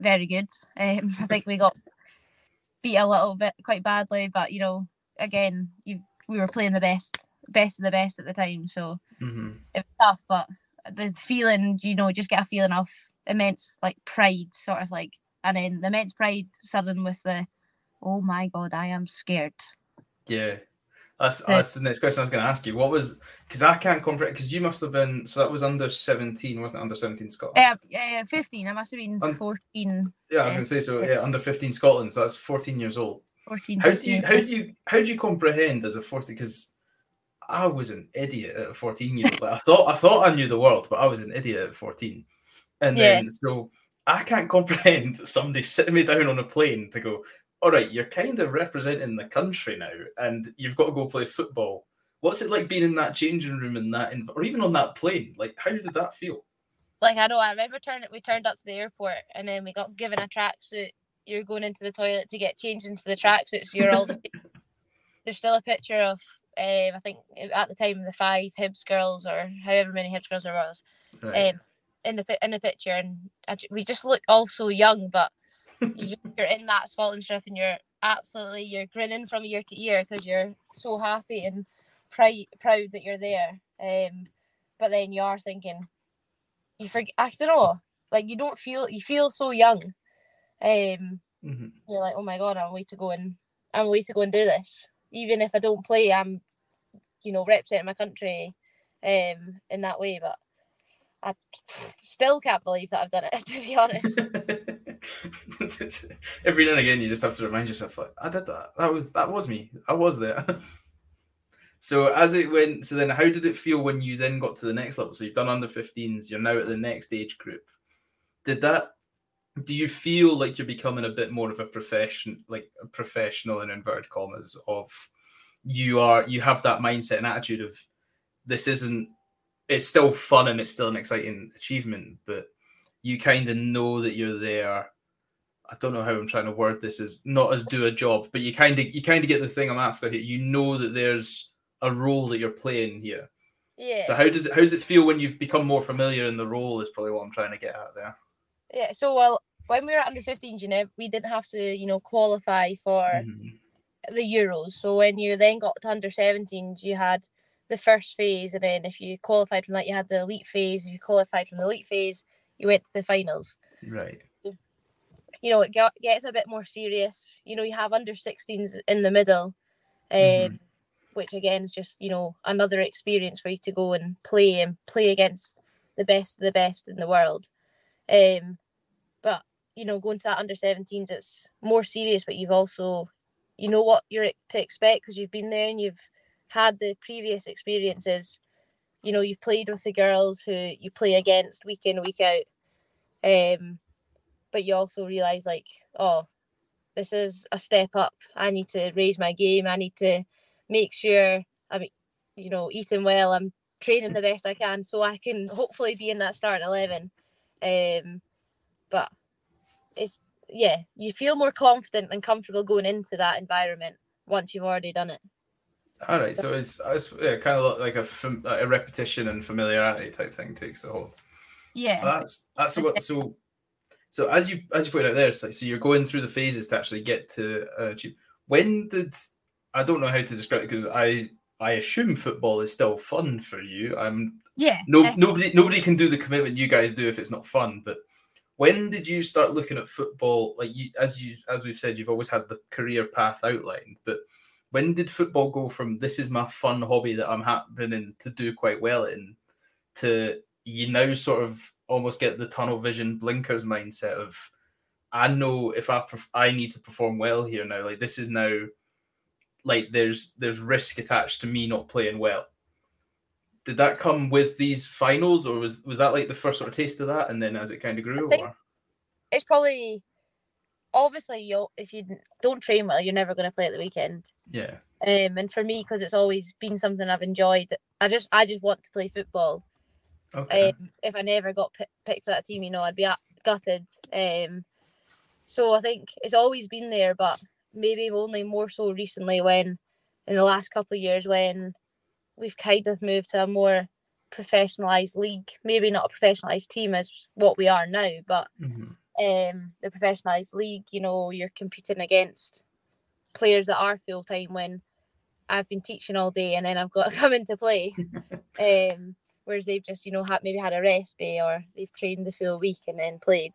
very good. Um, I think we got beat a little bit quite badly, but you know, again, you we were playing the best, best of the best at the time, so Mhm. it was tough. But the feeling, you know, just get a feeling of immense like pride, sort of like, and then the immense pride sudden with the, oh my god, I am scared. Yeah. That's, The- that's the next question I was going to ask you. What was because I can't comprehend because you must have been so that was under seventeen, wasn't it? Under seventeen Scotland. Yeah, uh, uh, 15, I must have been Um, 14, yeah, I was yeah. going to say so. Yeah, under fifteen Scotland, so that's fourteen years old. 14, How do you how do you how do you comprehend as a fourteen? Because I was an idiot at fourteen year old. I thought I thought I knew the world, but I was an idiot at fourteen. And Yeah. then so I can't comprehend somebody sitting me down on a plane to go. All right, you're kind of representing the country now, and you've got to go play football. What's it like being in that changing room and that, env- or even on that plane? Like, how did that feel? like I know I remember turning we turned up to the airport and then we got given a tracksuit. You're going into the toilet to get changed into the tracksuit, so you're all the there's still a picture of um, I think at the time the five Hibs girls or however many Hibs girls there was Right. um, in the in the picture, and I we just look all so young, but you're in that Scotland strip and you're absolutely you're grinning from ear to ear because you're so happy and proud proud that you're there. Um, but then you are thinking, you forget. I don't know, like you don't feel you feel so young. Um, Mhm. you're like, oh my god, I'm way to go and I'm way to go and do this. Even if I don't play, I'm, you know, representing my country, um, in that way. But I still can't believe that I've done it. To be honest, Every now and again, you just have to remind yourself, like, ah, I did that. That was that was me. I was there. so as it went, so then how did it feel when you then got to the next level? So you've done under 15s. You're now at the next age group. Did that? Do you feel like you're becoming a bit more of a profession, like a professional in inverted commas, of you are you have that mindset and attitude of this isn't it's still fun and it's still an exciting achievement, but you kind of know that you're there. I don't know how I'm trying to word this is not as do a job, but you kind of you kind of get the thing I'm after here. You know that there's a role that you're playing here. yeah, So how does it how does it feel when you've become more familiar in the role? Is probably what I'm trying to get at there. yeah. So well, when we were under 15s, you know, we didn't have to, you know, qualify for Mhm. the Euros. So when you then got to under 17s, you had the first phase, and then if you qualified from that, you had the elite phase. If you qualified from the elite phase, you went to the finals. Right. You know, it got, gets a bit more serious. You know, you have under 16s in the middle, um, Mhm. which again is just you know another experience for you to go and play and play against the best of the best in the world. Um, but you know, going to that under 17s, it's more serious, but you've also you know what you're to expect because you've been there and you've had the previous experiences. You know, you've played with the girls who you play against week in week out. Um, but you also realize like, oh, this is a step up. I need to raise my game. I need to make sure I'm, you know, eating well. I'm training the best I can so I can hopefully be in that starting eleven. Um, but it's yeah, you feel more confident and comfortable going into that environment once you've already done it. All right, so it's, it's yeah, kind of like a a repetition and familiarity type thing takes the whole. Yeah, that's that's what so. So as you as you put out there, it's like so you're going through the phases to actually get to uh, achieve. When did I don't know how to describe it because I I assume football is still fun for you. I'm yeah. No, nobody nobody can do the commitment you guys do if it's not fun. But when did you start looking at football? Like you, as you as we've said, you've always had the career path outlined. But when did football go from this is my fun hobby that I'm happening to do quite well in, to you now sort of almost get the tunnel vision blinkers mindset of I know if I I need to perform well here now. Like this is now like there's there's risk attached to me not playing well. Did that come with these finals, or was was that like the first sort of taste of that, and then as it kind of grew? Or? It's probably obviously you if you don't train well, you're never going to play at the weekend. Yeah. Um, and for me, because it's always been something I've enjoyed, I just I just want to play football. Okay. Um, if I never got p- picked for that team, you know, I'd be gutted. Um, so I think it's always been there, but maybe only more so recently when in the last couple of years when we've kind of moved to a more professionalized league maybe not a professionalized team as what we are now but mm-hmm. um the professionalized league you know you're competing against players that are full-time when i've been teaching all day and then i've got to come into play um whereas they've just you know had maybe had a rest day or they've trained the full week and then played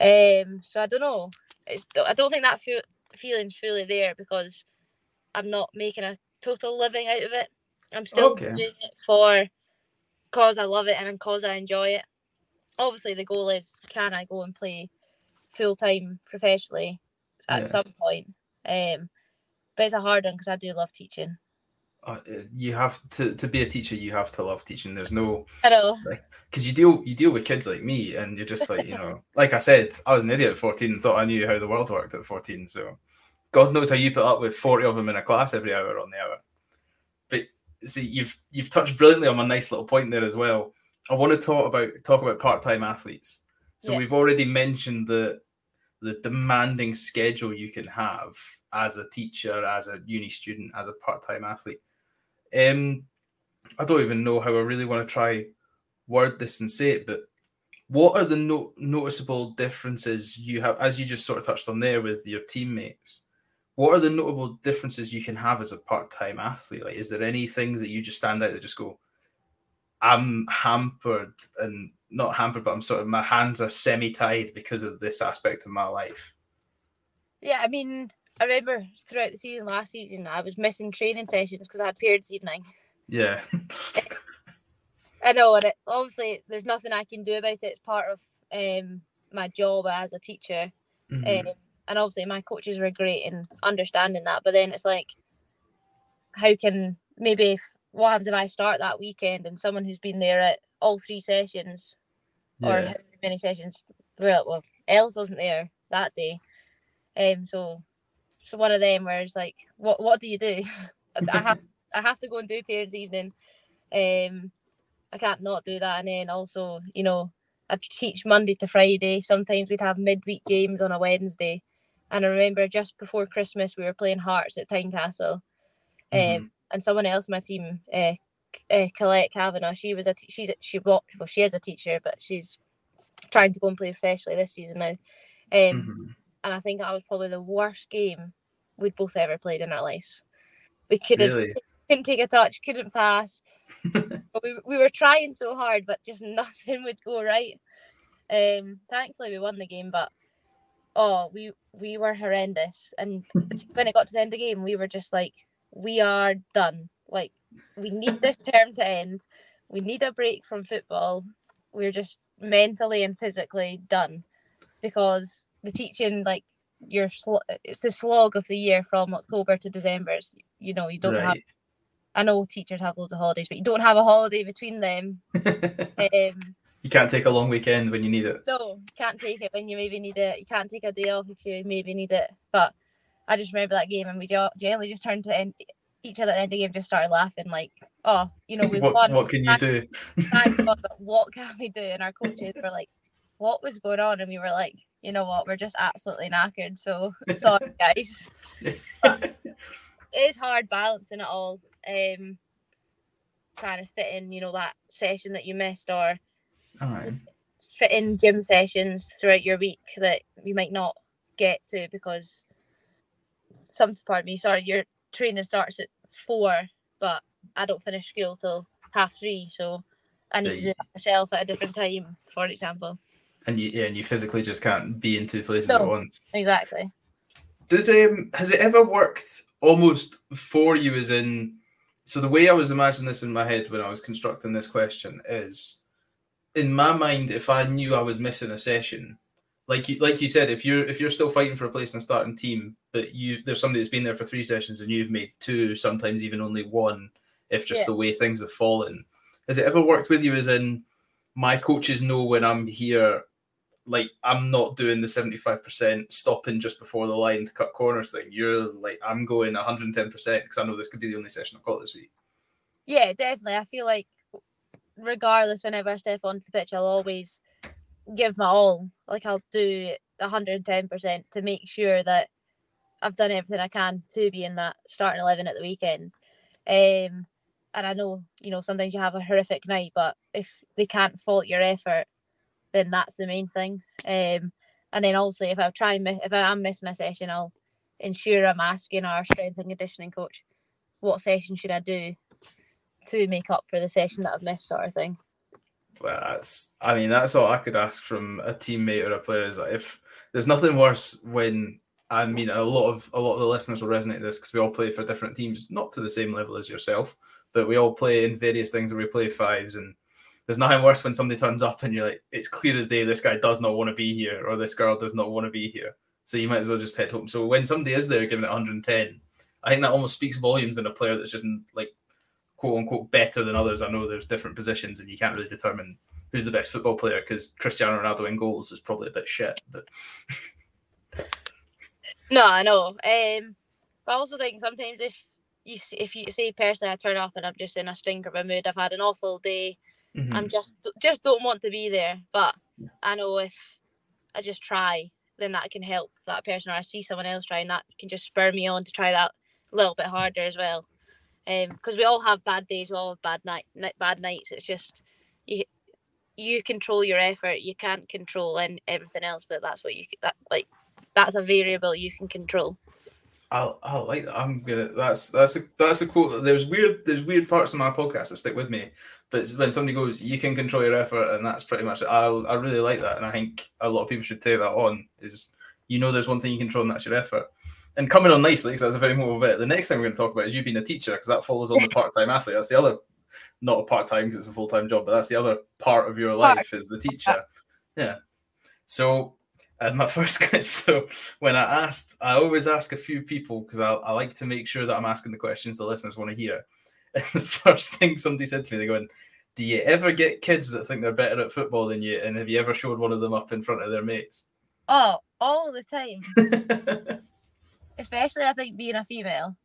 um so i don't know it's i don't think that feel, feeling's fully there because I'm not making a total living out of it. I'm still okay. doing it for cause I love it and cause I enjoy it. Obviously, the goal is can I go and play full time professionally at yeah. some point. Um, but it's a hard one because I do love teaching. Uh, you have to to be a teacher. You have to love teaching. There's no. I know. Because you deal you deal with kids like me, and you're just like you know, like I said, I was an idiot at 14 and thought I knew how the world worked at 14. So God knows how you put up with 40 of them in a class every hour on the hour. But see, you've you've touched brilliantly on a nice little point there as well. I want to talk about talk about part-time athletes. So yeah. we've already mentioned the the demanding schedule you can have as a teacher, as a uni student, as a part-time athlete. Um, I don't even know how I really want to try word this and say it, but what are the no- noticeable differences you have, as you just sort of touched on there with your teammates? what are the notable differences you can have as a part-time athlete? Like, is there any things that you just stand out that just go, I'm hampered and not hampered, but I'm sort of my hands are semi-tied because of this aspect of my life. Yeah, I mean, I remember throughout the season last season, I was missing training sessions because I had periods evening. Yeah. I know, and it, obviously there's nothing I can do about it. It's part of um, my job as a teacher. Mm-hmm. Um, and obviously my coaches were great in understanding that but then it's like how can maybe if, what happens if i start that weekend and someone who's been there at all three sessions yeah. or many sessions well, well else wasn't there that day um so so one of them where it's like what what do you do i have i have to go and do parents evening um i can't not do that and then also you know I teach Monday to Friday. Sometimes we'd have midweek games on a Wednesday. And I remember just before Christmas, we were playing Hearts at Tynecastle. Um, mm-hmm. and someone else my team, uh, uh, Colette Kavanagh, she was a t- she's a, she well she is a teacher, but she's trying to go and play professionally this season now. Um, mm-hmm. And I think that was probably the worst game we'd both ever played in our lives. We couldn't really? couldn't take a touch, couldn't pass. we we were trying so hard, but just nothing would go right. Um, thankfully we won the game, but oh, we we were horrendous. And when it got to the end of the game, we were just like, we are done. Like, we need this term to end. We need a break from football. We're just mentally and physically done because the teaching, like, your sl- it's the slog of the year from October to December. It's, you know, you don't right. have. I know teachers have loads of holidays, but you don't have a holiday between them. um, you can't take a long weekend when you need it. No, can't take it when you maybe need it. You can't take a day off if you maybe need it. But I just remember that game and we generally just turned to end, each other at the end of the game, just started laughing like, oh, you know, we what, won. What can you do? God, but what can we do? And our coaches were like, what was going on? And we were like, you know what, we're just absolutely knackered. So sorry, guys. it is hard balancing it all. Um, trying to fit in, you know, that session that you missed or fit in gym sessions throughout your week that you might not get to because some part of me, sorry, your training starts at four, but I don't finish school till half three, so I need to do it myself at a different time, for example. And you, yeah, and you physically just can't be in two places no, at once. Exactly. Does um has it ever worked almost for you? As in, so the way I was imagining this in my head when I was constructing this question is, in my mind, if I knew I was missing a session, like you like you said, if you're if you're still fighting for a place in a starting team, but you there's somebody that's been there for three sessions and you've made two, sometimes even only one, if just yeah. the way things have fallen. Has it ever worked with you as in my coaches know when I'm here, like I'm not doing the 75% stopping just before the line to cut corners thing. You're like, I'm going 110% because I know this could be the only session I've got this week. Yeah, definitely. I feel like regardless, whenever I step onto the pitch, I'll always give my all. Like I'll do 110% to make sure that I've done everything I can to be in that starting 11 at the weekend. Um, and I know, you know, sometimes you have a horrific night, but if they can't fault your effort, then that's the main thing. Um, and then also, if I try if I am missing a session, I'll ensure I'm asking our strength and conditioning coach, what session should I do to make up for the session that I've missed, sort of thing. Well, that's I mean that's all I could ask from a teammate or a player is that if there's nothing worse when I mean a lot of a lot of the listeners will resonate with this because we all play for different teams, not to the same level as yourself, but we all play in various things where we play fives and there's nothing worse when somebody turns up and you're like, it's clear as day this guy does not want to be here or this girl does not want to be here. So you might as well just head home. So when somebody is there giving it 110, I think that almost speaks volumes in a player that's just like quote unquote better than others. I know there's different positions and you can't really determine who's the best football player because Cristiano Ronaldo in goals is probably a bit shit. But no, I know. Um, but I also think sometimes if you if you say personally, I turn up and I'm just in a stinker of a mood. I've had an awful day. Mm-hmm. I'm just just don't want to be there. But I know if I just try, then that can help that person, or I see someone else trying that can just spur me on to try that a little bit harder as well because um, we all have bad days, we all have bad night, bad nights. It's just you you control your effort. You can't control and everything else, but that's what you that like that's a variable you can control. I I like that. I'm gonna. That's that's a that's a quote. There's weird there's weird parts of my podcast that stick with me, but when somebody goes, you can control your effort, and that's pretty much it. I I really like that, and I think a lot of people should take that on. Is you know, there's one thing you control, and that's your effort and coming on nicely because that's a very mobile bit. The next thing we're going to talk about is you being a teacher because that follows on the part-time athlete. That's the other, not a part-time because it's a full-time job, but that's the other part of your life is the teacher. Yeah. So, and my first so when I asked, I always ask a few people because I, I like to make sure that I'm asking the questions the listeners want to hear. And the first thing somebody said to me, they go, "Do you ever get kids that think they're better at football than you? And have you ever showed one of them up in front of their mates?" Oh, all the time. especially I think being a female.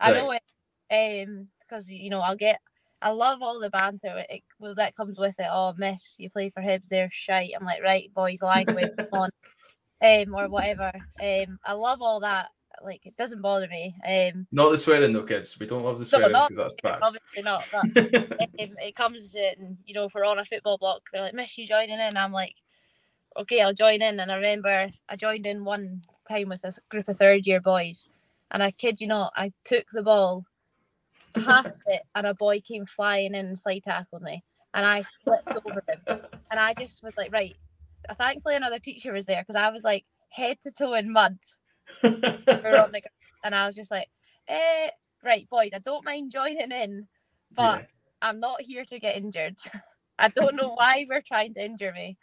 I right. know it, um, because you know I'll get, I love all the banter it, well, that comes with it. Oh, miss, you play for Hibs, they're shite. I'm like, right, boys, language, on, um, or whatever. Um, I love all that. Like, it doesn't bother me. Um, not the swearing though, kids. We don't love the swearing because no, that's bad. Obviously not. But um, it comes in, and you know, if we're on a football block, they're like, miss you joining in. I'm like, okay, I'll join in. And I remember I joined in one time with a group of third year boys, and I kid you not, I took the ball, passed it, and a boy came flying in and slide tackled me, and I flipped over him, and I just was like, right. Thankfully, another teacher was there because I was like head to toe in mud. We on the and I was just like, eh, right, boys, I don't mind joining in, but yeah. I'm not here to get injured. I don't know why we're trying to injure me.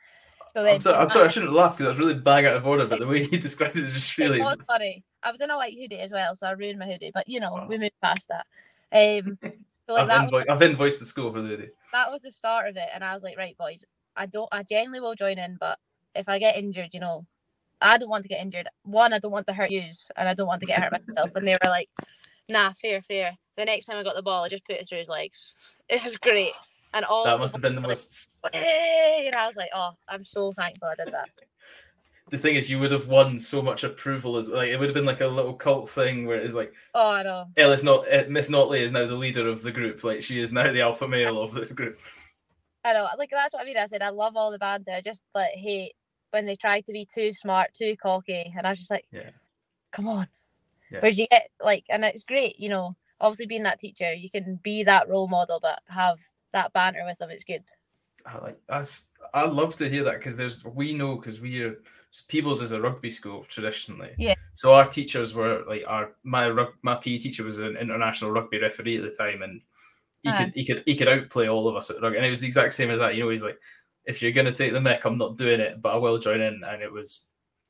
So I'm sorry, I'm sorry, I shouldn't laugh because I was really bang out of order, but the way you described it is just really. It was funny. I was in a white hoodie as well, so I ruined my hoodie. But you know, oh. we moved past that. Um, so like I've, that invo- was, I've invoiced the school for the hoodie. That was the start of it, and I was like, right, boys, I don't, I genuinely will join in, but if I get injured, you know, I don't want to get injured. One, I don't want to hurt you, and I don't want to get hurt myself. And they were like, nah, fair, fair. The next time I got the ball, I just put it through his legs. It was great. And all that must have been the most. Like, hey! And I was like, oh, I'm so thankful I did that. the thing is, you would have won so much approval as like it would have been like a little cult thing where it's like, oh, I know. Ellis not eh, Miss Notley is now the leader of the group. Like she is now the alpha male of this group. I know, like that's what I mean. I said I love all the banter. I just like hate when they try to be too smart, too cocky, and I was just like, yeah, come on. Yeah. Whereas you get like, and it's great, you know. Obviously, being that teacher, you can be that role model, but have that banter with them. It's good. I like that's. I love to hear that because there's we know because we are Peebles is a rugby school traditionally. Yeah. So our teachers were like our my my PE teacher was an international rugby referee at the time, and he uh could he could he could outplay all of us at rugby, and it was the exact same as that. You know, he's like, if you're gonna take the mic, I'm not doing it, but I will join in, and it was.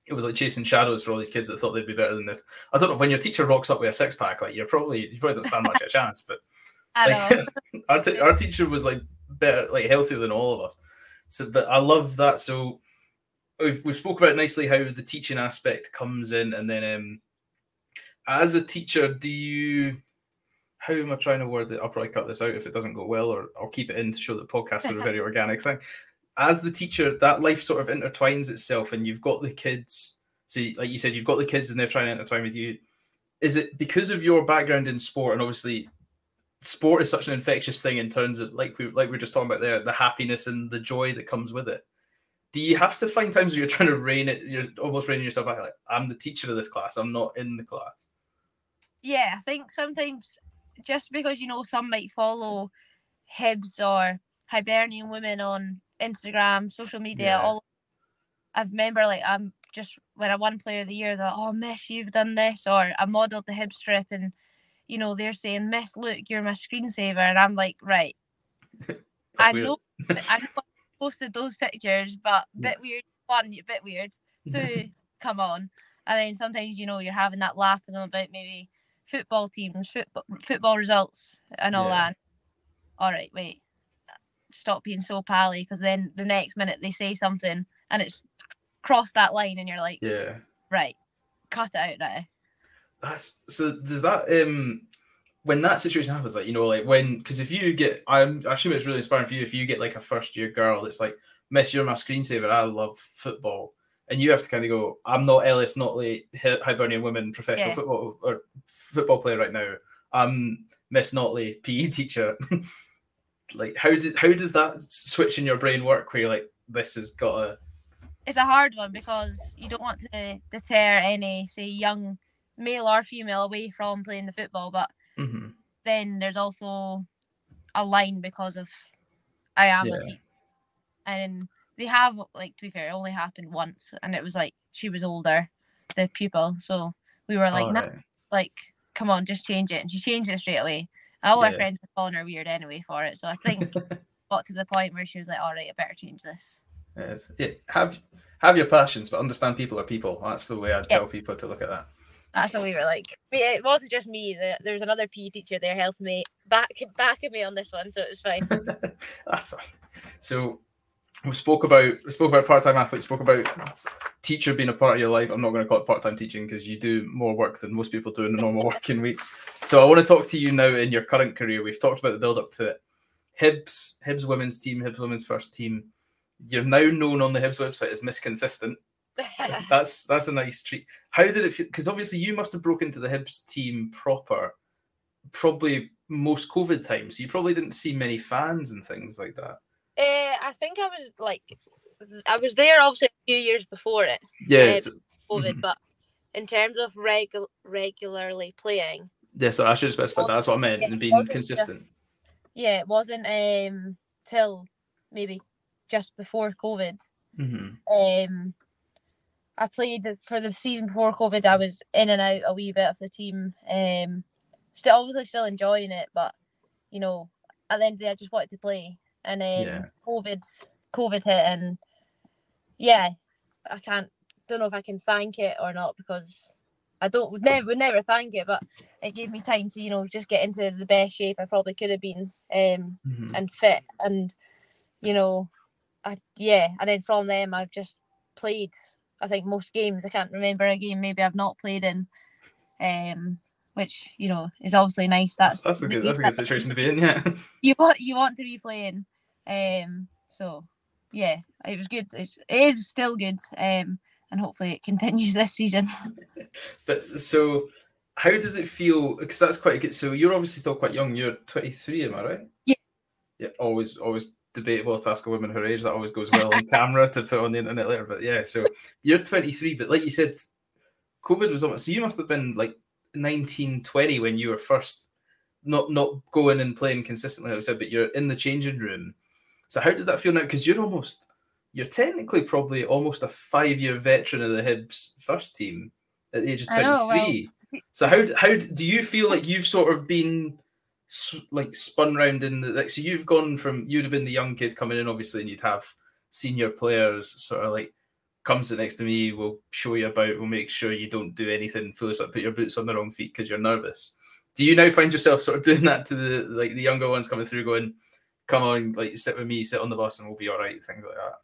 It was like chasing shadows for all these kids that thought they'd be better than this. I don't know when your teacher rocks up with a six pack, like you're probably you probably don't stand much of a chance. But like, our, t- our teacher was like better, like healthier than all of us. So, but I love that. So we've we spoke about nicely how the teaching aspect comes in, and then um, as a teacher, do you? How am I trying to word it? I'll probably cut this out if it doesn't go well, or I'll keep it in to show that podcasts are a very organic thing. As the teacher, that life sort of intertwines itself, and you've got the kids. So, like you said, you've got the kids, and they're trying to intertwine with you. Is it because of your background in sport, and obviously sport is such an infectious thing in terms of like we like we are just talking about there, the happiness and the joy that comes with it do you have to find times where you're trying to rein it you're almost reining yourself back like i'm the teacher of this class i'm not in the class yeah i think sometimes just because you know some might follow hibs or hibernian women on instagram social media yeah. all i remember like i'm just when i won player of the year they're like, oh miss you've done this or i modeled the Hibs strip and you know they're saying miss look you're my screensaver and i'm like right i know i know posted those pictures, but a bit weird. One, a bit weird. Two, come on. And then sometimes you know you're having that laugh with them about maybe football teams, football football results, and all yeah. that. All right, wait, stop being so pally because then the next minute they say something and it's crossed that line, and you're like, yeah, right, cut it out now. That's so. Does that um when that situation happens, like you know, like when because if you get, I'm I assume it's really inspiring for you if you get like a first year girl that's like, Miss, you're my screensaver. I love football, and you have to kind of go, I'm not Ellis, Notley, Hibernian women professional yeah. football or football player right now. I'm Miss Notley, PE teacher. like how did how does that switch in your brain work? Where you're like, this has got a. It's a hard one because you don't want to deter any say young male or female away from playing the football, but Mm-hmm. Then there's also a line because of I am yeah. a team, and they have like to be fair, it only happened once, and it was like she was older, the pupil, so we were like, nah, like come on, just change it, and she changed it straight away. All yeah. our friends were calling her weird anyway for it, so I think got to the point where she was like, all right, I better change this. Yes. Yeah, have have your passions, but understand people are people. That's the way I'd yeah. tell people to look at that. That's what we were like. It wasn't just me. There was another PE teacher there helping me back back at me on this one, so it was fine. That's fine. So we spoke about we spoke about part time athletes. Spoke about teacher being a part of your life. I'm not going to call it part time teaching because you do more work than most people do in a normal working week. So I want to talk to you now in your current career. We've talked about the build up to it. Hibs, Hibs women's team, Hibs women's first team. You're now known on the Hibs website as Miss Consistent that's that's a nice treat. How did it feel? Because obviously you must have broken into the Hibs team proper, probably most COVID times. So you probably didn't see many fans and things like that. Uh, I think I was like, I was there obviously a few years before it. Yeah, uh, COVID, mm-hmm. but in terms of regu- regularly playing. Yeah, so I should specify that. That's what I meant, and being consistent. Just, yeah, it wasn't um till maybe just before COVID. Mm-hmm. Um, I played for the season before COVID. I was in and out a wee bit of the team. Um, still obviously still enjoying it, but you know, at the end of the day, I just wanted to play. And then yeah. COVID, COVID hit, and yeah, I can't don't know if I can thank it or not because I don't would never would never thank it, but it gave me time to you know just get into the best shape I probably could have been um mm-hmm. and fit. And you know I yeah and then from them I've just played I think most games. I can't remember a game maybe I've not played in um which you know is obviously nice. That's that's, a good that's a good situation to be in yeah. You want you want to be playing um so yeah it was good it's, it is still good um and hopefully it continues this season. but so, how does it feel? Because that's quite a good. So you're obviously still quite young. You're 23, am I right? Yeah. Yeah. Always, always debatable to ask a woman her age. That always goes well on camera to put on the internet later. But yeah, so you're 23, but like you said, COVID was almost. So you must have been like 19, 20 when you were first not not going and playing consistently. Like I said, but you're in the changing room. So how does that feel now? Because you're almost you're technically probably almost a five year veteran of the Hibs first team at the age of 23. Well, so how how do you feel like you've sort of been like spun round in the like so you've gone from you'd have been the young kid coming in obviously and you'd have senior players sort of like come sit next to me we'll show you about we'll make sure you don't do anything foolish like put your boots on the wrong feet because you're nervous do you now find yourself sort of doing that to the like the younger ones coming through going come on like sit with me sit on the bus and we'll be all right things like that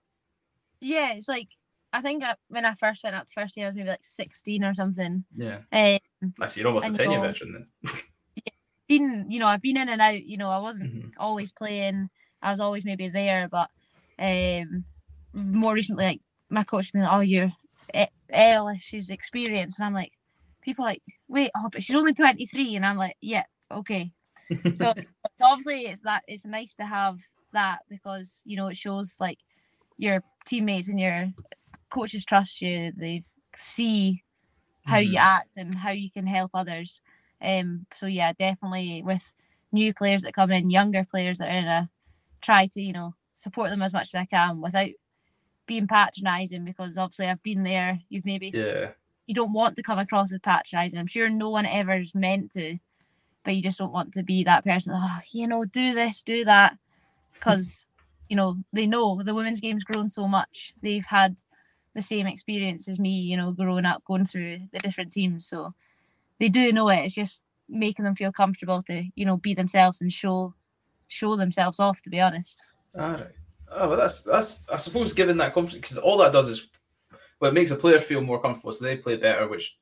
yeah, it's like I think I, when I first went out the first year, I was maybe like sixteen or something. Yeah. Um, I see. You're almost a ten year veteran then. yeah, been you know I've been in and out. You know I wasn't mm-hmm. always playing. I was always maybe there, but um, more recently, like my coach been like, "Oh, you're she's experienced," and I'm like, people like, "Wait, oh, but she's only 23," and I'm like, "Yeah, okay." So, so obviously, it's that it's nice to have that because you know it shows like your teammates and your coaches trust you. They see how mm-hmm. you act and how you can help others. Um, so yeah, definitely with new players that come in, younger players that are in a try to you know support them as much as I can without being patronising because obviously I've been there. You've maybe yeah you don't want to come across as patronising. I'm sure no one ever is meant to, but you just don't want to be that person. Oh, you know, do this, do that, because you know, they know the women's game's grown so much. They've had the same experience as me, you know, growing up, going through the different teams. So they do know it. It's just making them feel comfortable to, you know, be themselves and show show themselves off. To be honest. All right. Oh, well, that's that's I suppose given that confidence because all that does is well, it makes a player feel more comfortable, so they play better, which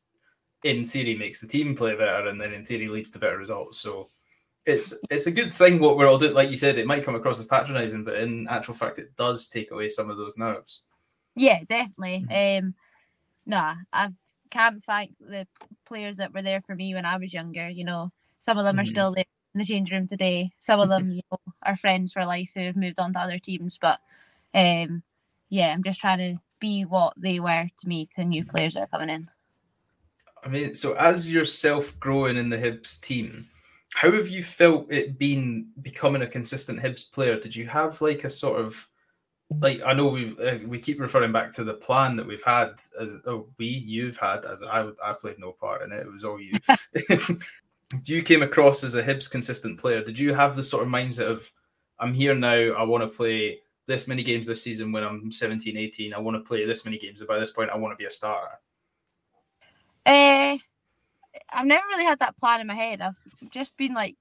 in theory makes the team play better, and then in theory leads to better results. So it's it's a good thing what we're all doing. Like you said, it might come across as patronizing, but in actual fact, it does take away some of those nerves. Yeah, definitely. Mm-hmm. Um, nah, I can't thank the players that were there for me when I was younger. You know, some of them mm-hmm. are still there in the change room today. Some of them, you know, are friends for life who have moved on to other teams. But um, yeah, I'm just trying to be what they were to me to new players that are coming in. I mean, so as yourself growing in the Hibs team, how have you felt it been becoming a consistent Hibs player? Did you have like a sort of like I know we uh, we keep referring back to the plan that we've had as oh, we you've had as I I played no part in it. It was all you. you came across as a Hibs consistent player. Did you have the sort of mindset of I'm here now. I want to play this many games this season when I'm 17, 18. I want to play this many games. And by this point, I want to be a starter. Uh, I've never really had that plan in my head. I've just been like,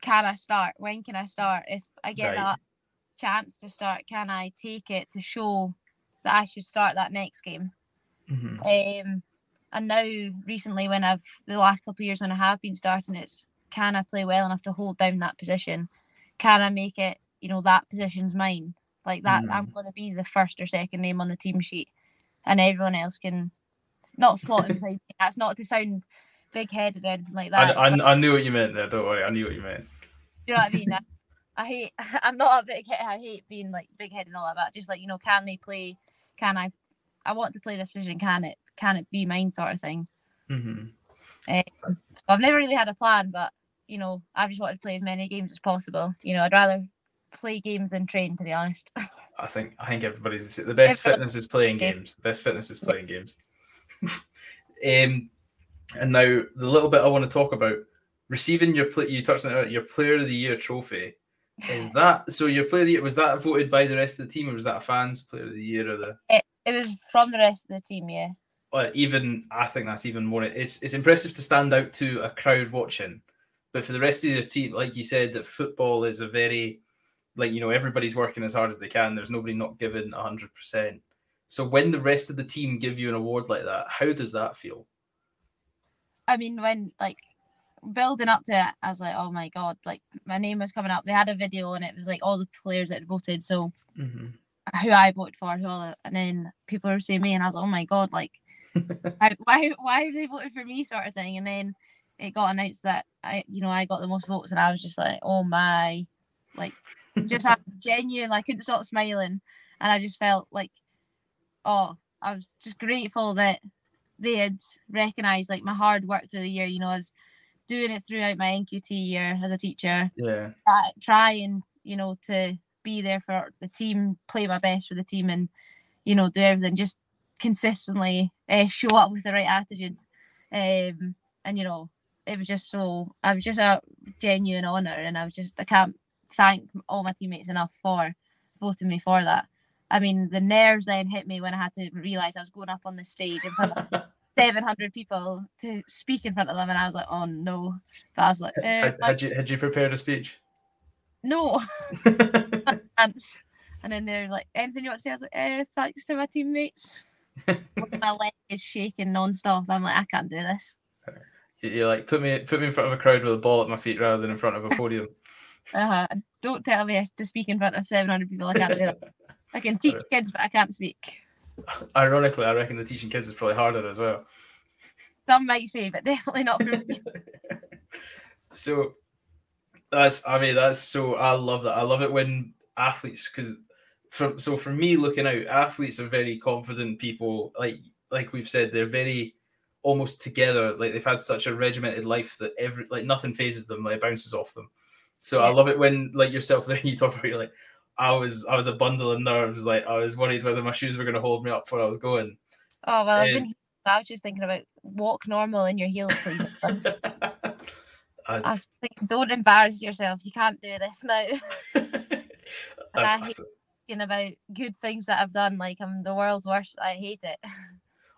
can I start? When can I start? If I get right. that chance to start, can I take it to show that I should start that next game? Mm-hmm. Um, and now recently, when I've the last couple of years when I have been starting, it's can I play well enough to hold down that position? Can I make it? You know that position's mine. Like that, mm. I'm going to be the first or second name on the team sheet, and everyone else can not slot inside. me. That's not to sound big headed or anything like that. I, I, I, knew what you meant there. Don't worry, I knew what you meant. Do you know what I mean? I, I hate. I'm not a big head. I hate being like big headed and all that. But just like you know, can they play? Can I? I want to play this position. Can it? Can it be mine? Sort of thing. Mm-hmm. Um, so I've never really had a plan, but you know, I've just wanted to play as many games as possible. You know, I'd rather play games than train, to be honest. I think I think everybody's the best fitness is playing games. The best fitness is playing games. Um, and now the little bit I want to talk about receiving your play, you touched on it, your Player of the Year trophy. Is that so? Your Player of the Year was that voted by the rest of the team, or was that a fans Player of the Year or the? It, It was from the rest of the team, yeah. Uh, even I think that's even more. It's it's impressive to stand out to a crowd watching, but for the rest of the team, like you said, that football is a very like you know everybody's working as hard as they can. There's nobody not giving hundred percent. So when the rest of the team give you an award like that, how does that feel? I mean, when like building up to it, I was like, oh my god, like my name was coming up. They had a video and it was like all the players that voted. So mm-hmm. who I voted for, who all, the, and then people were saying me, and I was like, oh my god, like I, why why have they voted for me, sort of thing. And then it got announced that I, you know, I got the most votes, and I was just like, oh my, like just genuine. I couldn't stop smiling, and I just felt like, oh, I was just grateful that they had recognised like my hard work through the year. You know, I was doing it throughout my NQT year as a teacher. Yeah. Uh, trying, you know, to be there for the team, play my best for the team, and you know, do everything just consistently uh, show up with the right attitude. Um, and you know, it was just so I was just a genuine honour, and I was just I can't thank all my teammates enough for voting me for that. I mean, the nerves then hit me when I had to realise I was going up on the stage in front of 700 people to speak in front of them, and I was like, oh no. But I was like, eh, had, had, you had you prepared a speech? No. and, and then they're like, anything you want to say? I was like, eh, thanks to my teammates. my leg is shaking non-stop. I'm like, I can't do this. You're like, put me put me in front of a crowd with a ball at my feet rather than in front of a podium. uh-huh. Don't tell me to speak in front of 700 people. I can't do that. I can teach kids, but I can't speak. Ironically, I reckon the teaching kids is probably harder as well. Some might say, but definitely not for me. so that's, I mean, that's so, I love that. I love it when athletes, because from, so for me looking out, athletes are very confident people. Like, like we've said, they're very almost together. Like they've had such a regimented life that every, like nothing phases them, like bounces off them. So yeah. I love it when like yourself, when you talk about, you're like, I was I was a bundle of nerves. Like I was worried whether my shoes were going to hold me up where I was going. Oh well, um, I, I was just thinking about walk normal in your heels, please. I, I was thinking, don't embarrass yourself. You can't do this now. and I, I hate thinking about good things that I've done. Like I'm the world's worst. I hate it.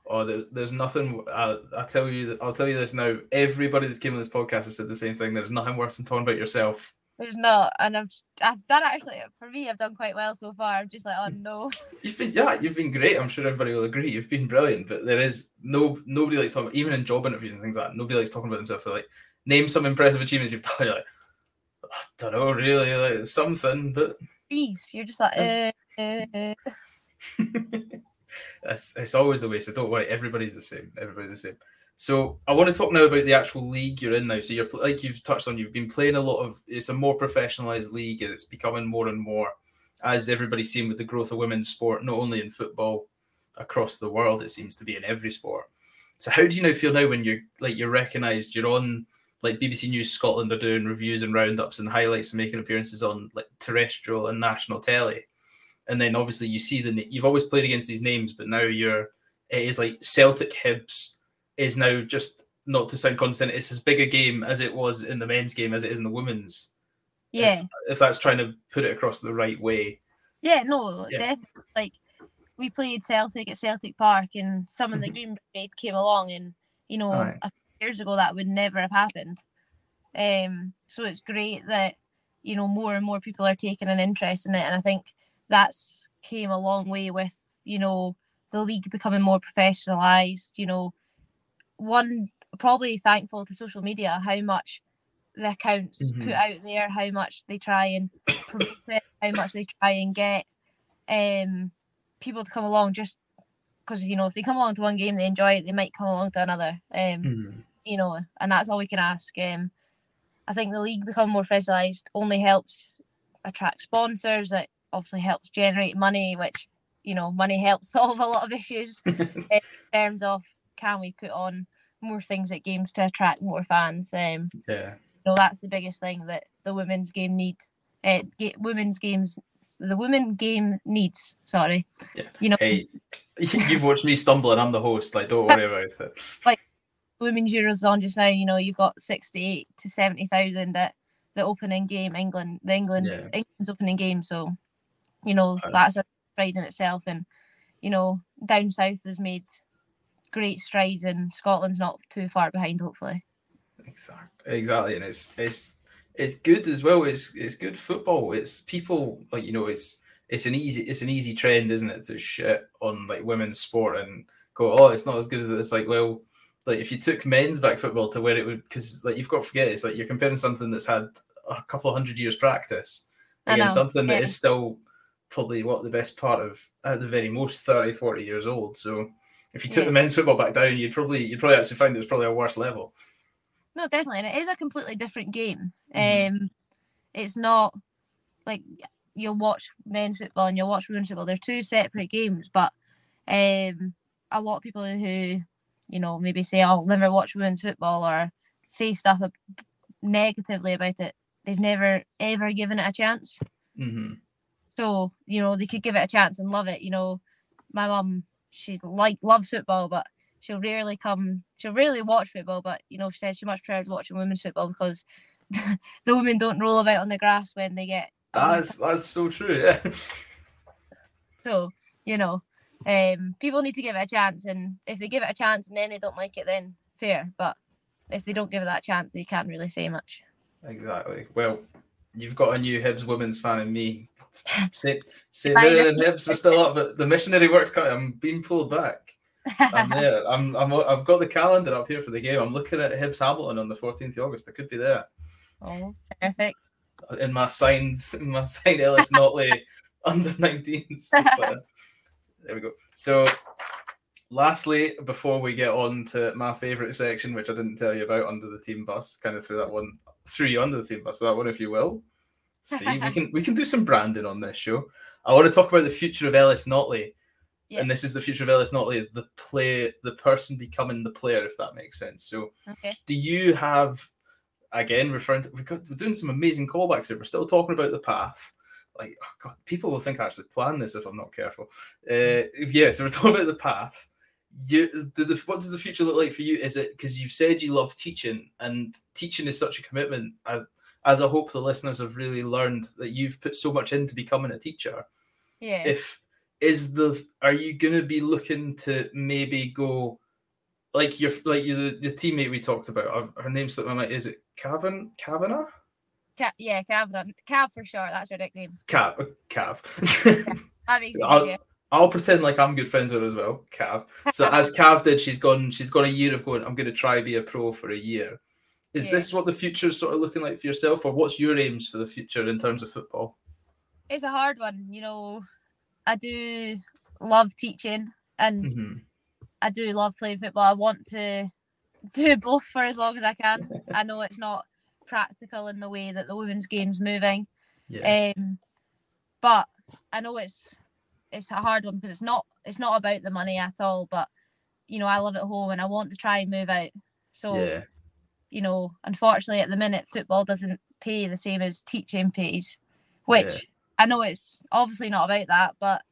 Oh, there, there's nothing. I, I tell you, I'll tell you this now. Everybody that's came on this podcast has said the same thing. There's nothing worse than talking about yourself there's not, and I've I've done actually for me. I've done quite well so far. I'm just like, oh no. You've been yeah, you've been great. I'm sure everybody will agree. You've been brilliant. But there is no nobody likes talking even in job interviews and things like that. Nobody likes talking about themselves. They're like, name some impressive achievements you've done. You're like, I don't know, really, like something, but. Peace. You're just like. Uh, uh, uh. it's, it's always the way. So don't worry. Everybody's the same. Everybody's the same. So I want to talk now about the actual league you're in now. So you're like you've touched on, you've been playing a lot of. It's a more professionalized league, and it's becoming more and more as everybody's seen with the growth of women's sport, not only in football across the world. It seems to be in every sport. So how do you now feel now when you're like you're recognised? You're on like BBC News Scotland are doing reviews and roundups and highlights and making appearances on like terrestrial and national telly, and then obviously you see the you've always played against these names, but now you're it is like Celtic, Hibs is now just not to sound condescending, it's as big a game as it was in the men's game as it is in the women's. Yeah. If, if that's trying to put it across the right way. Yeah, no, yeah. definitely. Like we played Celtic at Celtic Park and some of the Green Brigade came along and you know, right. a few years ago that would never have happened. Um so it's great that, you know, more and more people are taking an interest in it. And I think that's came a long way with, you know, the league becoming more professionalized, you know, one probably thankful to social media how much the accounts mm-hmm. put out there, how much they try and promote it, how much they try and get um people to come along just because you know if they come along to one game they enjoy it, they might come along to another. Um, mm-hmm. you know, and that's all we can ask. Um, I think the league becoming more professionalised only helps attract sponsors. It obviously helps generate money, which you know money helps solve a lot of issues in terms of can we put on more things at games to attract more fans? Um, yeah. So that's the biggest thing that the women's game need. Uh, women's games, the women game needs. Sorry. Yeah. You know. Hey, you've watched me stumble, and I'm the host. Like, don't worry about it. Like, women's Euros on just now. You know, you've got sixty-eight to seventy thousand at the opening game. England, the England, yeah. England's opening game. So, you know, that's a pride in itself, and you know, down south has made great strides, and Scotland's not too far behind. Hopefully. Exactly. Exactly, and it's it's it's good as well. It's it's good football. It's people like you know. It's it's an easy it's an easy trend, isn't it, to shit on like women's sport and go, oh, it's not as good as it's like well. Like if you took men's back football to where it would, because like you've got to forget, it's like you're comparing something that's had a couple of hundred years practice against something yeah. that is still probably what the best part of at the very most 30 40 years old so if you took yeah. the men's football back down you'd probably you'd probably actually find it was probably a worse level no definitely and it is a completely different game mm-hmm. um it's not like you'll watch men's football and you'll watch women's football they're two separate games but um a lot of people who you know maybe say i'll never watch women's football or say stuff negatively about it they've never ever given it a chance mm-hmm. So, you know, they could give it a chance and love it. You know, my mum, she like loves football, but she'll rarely come, she'll rarely watch football, but you know, she says she much prefers watching women's football because the women don't roll about on the grass when they get that's that's so true, yeah. So, you know, um people need to give it a chance and if they give it a chance and then they don't like it then fair. But if they don't give it that chance they can't really say much. Exactly. Well, you've got a new Hibs women's fan in me St. St. and Hibs are still up, but the missionary work's cut. I'm being pulled back. I'm there. I'm, I'm. I've got the calendar up here for the game. I'm looking at Hibs Hamilton on the 14th of August. I could be there. Oh, perfect. Uh, in my signed, in my signed Ellis Notley under 19s. there we go. So, lastly, before we get on to my favourite section, which I didn't tell you about under the team bus, kind of threw that one, threw you under the team bus, so that one, if you will. See, we can we can do some branding on this show. I want to talk about the future of Ellis Notley. Yeah. And this is the future of Ellis Notley, the play, the person becoming the player, if that makes sense. So, okay. do you have, again, referring to, we're doing some amazing callbacks here. We're still talking about the path. Like, oh God, people will think I actually planned this if I'm not careful. Uh, yeah, so we're talking about the path. You, the, what does the future look like for you? Is it because you've said you love teaching, and teaching is such a commitment? I, as I hope the listeners have really learned that you've put so much into becoming a teacher. Yeah. If is the are you gonna be looking to maybe go like your like your, the, the teammate we talked about her, her name's something like is it Cavan Kavanagh? Ca- yeah, Kavanagh. Cav for sure. That's her nickname. Cav. Uh, Cav. that makes I'll, I'll pretend like I'm good friends with her as well, Cav. So as Cav did, she's gone. She's got a year of going. I'm going to try be a pro for a year. Is yeah. this what the future is sort of looking like for yourself, or what's your aims for the future in terms of football? It's a hard one. You know, I do love teaching and mm-hmm. I do love playing football. I want to do both for as long as I can. I know it's not practical in the way that the women's game's moving. Yeah. Um, but I know it's it's a hard one because it's not it's not about the money at all. But you know, I live at home and I want to try and move out. So yeah you know, unfortunately at the minute football doesn't pay the same as teaching pays, which yeah. I know it's obviously not about that, but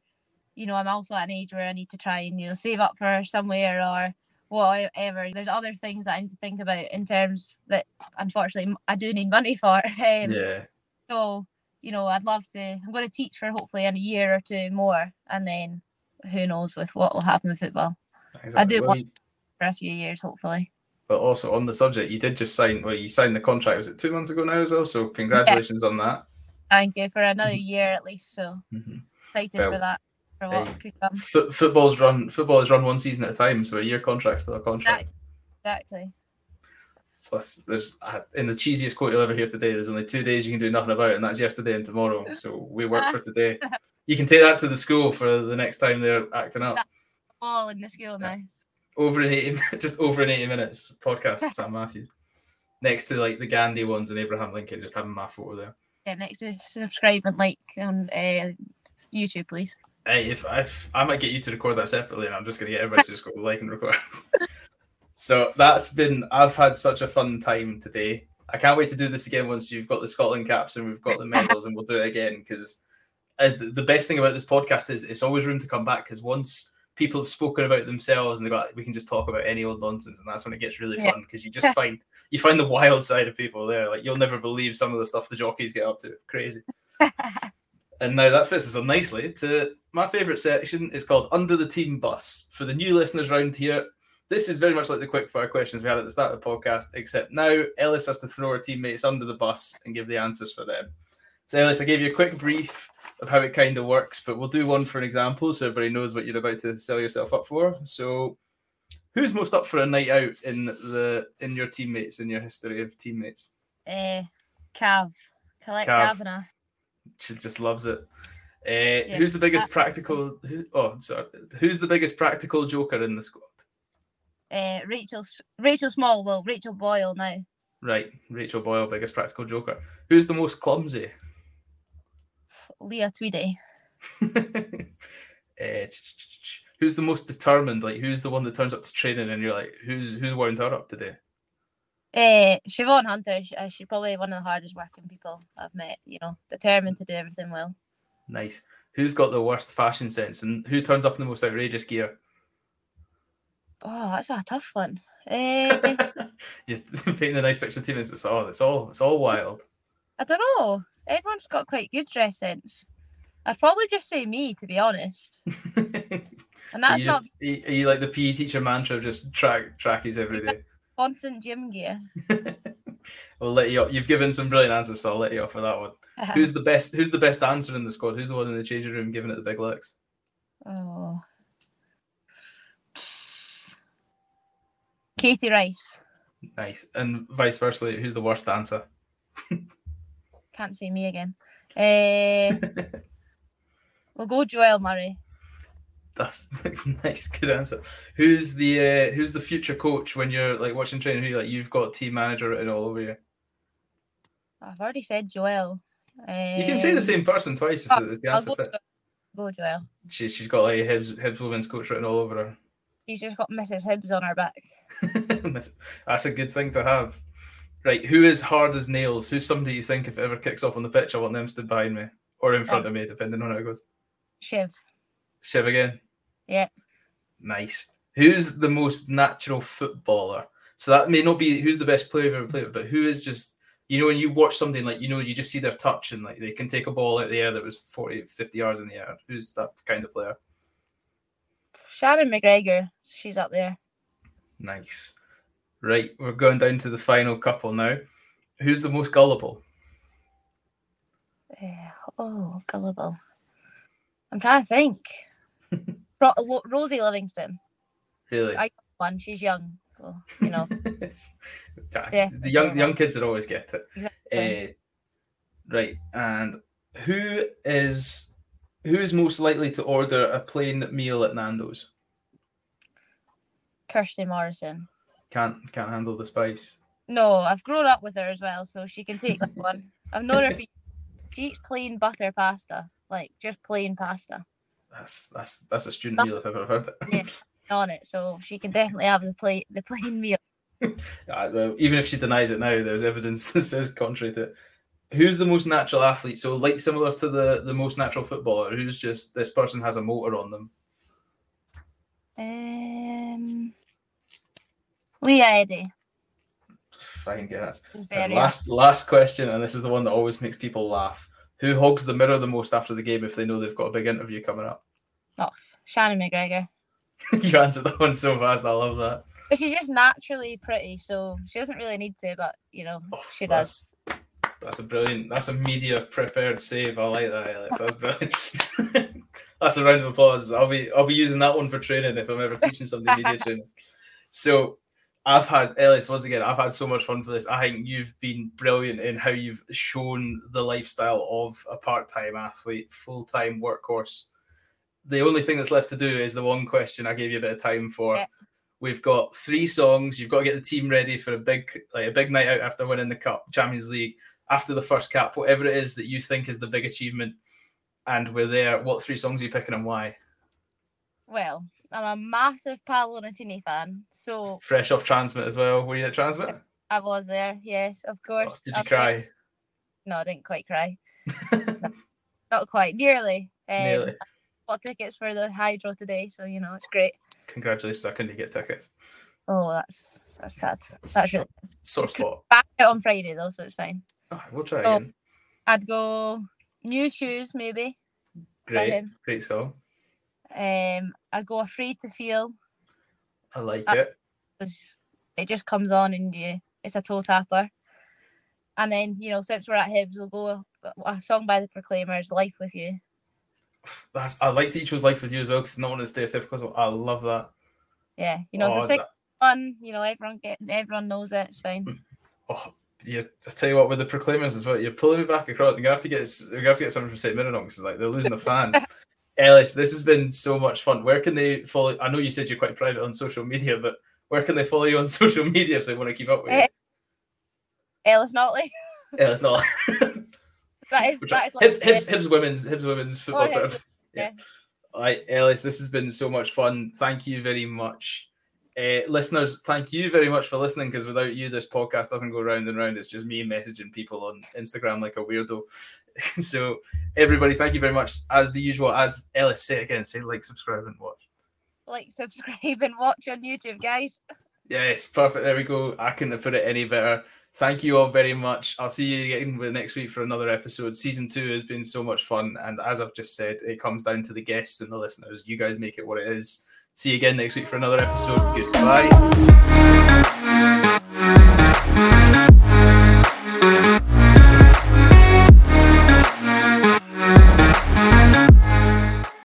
you know, I'm also at an age where I need to try and, you know, save up for somewhere or whatever. There's other things that I need to think about in terms that unfortunately I do need money for. Um, yeah. So, you know, I'd love to I'm gonna teach for hopefully in a year or two more and then who knows with what will happen with football. Exactly. I do well, want for a few years hopefully. But also on the subject, you did just sign. Well, you signed the contract. Was it two months ago now as well? So congratulations yeah. on that. Thank you for another mm-hmm. year at least. So mm-hmm. excited well, for that. For what hey, could come. F- football's run. Football is run one season at a time. So a year contract's still a contract. Exactly. Plus, there's uh, in the cheesiest quote you'll ever hear today. There's only two days you can do nothing about, it, and that's yesterday and tomorrow. So we work for today. You can take that to the school for the next time they're acting up. All in the school now over in 80 just over in 80 minutes podcast Sam Matthews. Next to like the Gandhi ones and Abraham Lincoln, just having my photo there. Yeah, next to subscribe and like on uh, YouTube, please. Hey, if I I might get you to record that separately, and I'm just gonna get everybody to just go like and record. so that's been I've had such a fun time today. I can't wait to do this again once you've got the Scotland caps and we've got the medals, and we'll do it again because uh, the best thing about this podcast is it's always room to come back because once people have spoken about themselves and they got we can just talk about any old nonsense and that's when it gets really fun because you just find you find the wild side of people there like you'll never believe some of the stuff the jockeys get up to crazy And now that fits us on nicely to my favourite section. is called Under the Team Bus. For the new listeners around here, this is very much like the quick fire questions we had at the start of the podcast, except now Ellis has to throw her teammates under the bus and give the answers for them. So, Ellis, I gave you a quick brief of how it kind of works, but we'll do one for an example so everybody knows what you're about to sell yourself up for. So, who's most up for a night out in the in your teammates in your history of teammates? Uh, Cav, collect Cav. Kavanagh. She just loves it. Uh, Who's the biggest Uh, practical? Who, oh, sorry. Who's the biggest practical joker in the squad? Uh, Rachel, Rachel Small, well, Rachel Boyle now. Right, Rachel Boyle, biggest practical joker. Who's the most clumsy? Leah Tweedy. Ch- who's the most determined? Like, who's the one that turns up to training and you're like, who's who's wound her up today? Uh, Siobhan Hunter, she, uh, she's probably one of the hardest working people I've met. You know, determined to do everything well. Nice. Who's got the worst fashion sense and who turns up in the most outrageous gear? Oh, that's a tough one. Uh, You're painting a nice picture of teammates. It's all, it's all, it's all wild. I don't know. Everyone's got quite good dress sense. I'd probably just say me, to be honest. And Are that's you, not just, are you like the PE teacher mantra of just track trackies every day? constant gym gear. I'll let you. Off. You've given some brilliant answers, so I'll let you off for that one. Who's the best? Who's the best dancer in the squad? Who's the one in the changing room giving it the big looks? oh. Katie Rice. Nice. And vice versa, who's the worst dancer? Can't see me again. Uh, we'll go Joelle Murray. That's nice, good answer. Who's the uh, who's the future coach when you're like watching training? Who like you've got team manager written all over you? I've already said Joelle. You can say the Um, same person twice if oh, the, the answer go, fit. Jo- go Joelle. She, she's got like Hibs, Hibs women's coach written all over her. She's just got Mrs. Hibs on her back. That's a good thing to have. Right, who is hard as nails? Who's somebody you think if it ever kicks off on the pitch, I want them stood behind me or in front of me, depending on how it goes. Shiv. Shiv again. Yeah. Nice. Who's the most natural footballer? So that may not be who's the best player you've ever played with, but who is just you know when you watch something like you know you just see their touch and like they can take a ball out of the air that was 40 50 yards in the air who's that kind of player Shannon McGregor. She's up there. nice right we're going down to the final couple now who's the most gullible Eh, oh, gullible. I'm trying to think. Ro- Lo- Rosie Livingston. really I- One, she's young. Well, you know. Yeah, the young Definitely. young kids would always get it Exactly. Uh, right, and who is who is most likely to order a plain meal at Nando's? Kirsty Morrison. Can't can't handle the spice. No, I've grown up with her as well, so she can take that one. I've known her for she eats plain butter pasta, like just plain pasta That's that's that's a student meal if I've ever heard it. Yeah. on it, so she can definitely have the plate the plain meal. Uh, well, even if she denies it now, there's evidence that says contrary to it. Who's the most natural athlete? So, like similar to the the most natural footballer, who's just this person has a motor on them. Um, Leah eh, Eddie. Fine, guess. is last last question, and this is the one that always makes people laugh. Who hogs the mirror the most after the game if they know they've got a big interview coming up? Oh, Shannon McGregor. you answered that one so fast. I love that. But she's just naturally pretty, so she doesn't really need to, but you know, Oh, she does. That's, a brilliant. That's a media prepared save. I like that, Alex. That's brilliant. that's a round of applause. I'll be I'll be using that one for training if I'm ever teaching somebody media training. So I've had Ellis once again. I've had so much fun for this. I think you've been brilliant in how you've shown the lifestyle of a part-time athlete, full-time workhorse. The only thing that's left to do is the one question I gave you a bit of time for. Yeah. We've got three songs. You've got to get the team ready for a big, like a big night out after winning the cup, Champions League, after the first cap, whatever it is that you think is the big achievement. And we're there. What three songs are you picking and why? Well, I'm a massive Paolo Nutini fan, so Fresh off TRNSMT as well. Were you at TRNSMT? I was there. Yes, of Oh, course. did you I'm there- cry? No, I didn't quite cry. Not quite. Nearly. Um, Nearly. Got tickets for the Hydro today, so you know it's great. Congratulations! I couldn't get tickets. Oh, that's that's sad. That's really Sore spot. back out on Friday though, so it's fine. Oh, we'll try Oh. again. I'd go New shoes, maybe. Great, great song. Um, I go afraid to feel. I like Uh, it. It just comes on and you, it's a toe tapper. And then you know, since we're at Hibs, we'll go a song by the Proclaimers, "Life with You." That's I like that you chose Life with You as well because it's not one of the stereotypical. So I love that. Yeah, you know, it's Oh, a sick one. You know, everyone get everyone knows it. It's fine. oh, yeah, I tell you what, with the Proclaimers as well, you're pulling me back across. You're gonna have to get you're gonna have to get someone from St. Mirren because like they're losing a fan. Ellis, this has been so much fun. Where can they follow? I know you said you're quite private on social media, but where can they follow you on social media if they want to keep up with you? Eh, Ellis Notley. Ellis, not that is, that is like Hibs, Hibs women's Hibs women's football. Oh, Hibs, yeah. yeah. All right, Ellis, this has been so much fun. Thank you very much. Uh, listeners, thank you very much for listening because without you, this podcast doesn't go round and round. It's just me messaging people on Instagram like a weirdo. so, everybody, thank you very much. As the usual, as Ellis, say again, say like, subscribe, and watch. like, subscribe, and watch on YouTube, guys. Yes, perfect. There we go. I couldn't have put it any better. Thank you all very much. I'll see you again with next week for another episode. Season two has been so much fun, and as I've just said, it comes down to the guests and the listeners. You guys make it what it is. See you again next week for another episode. Goodbye.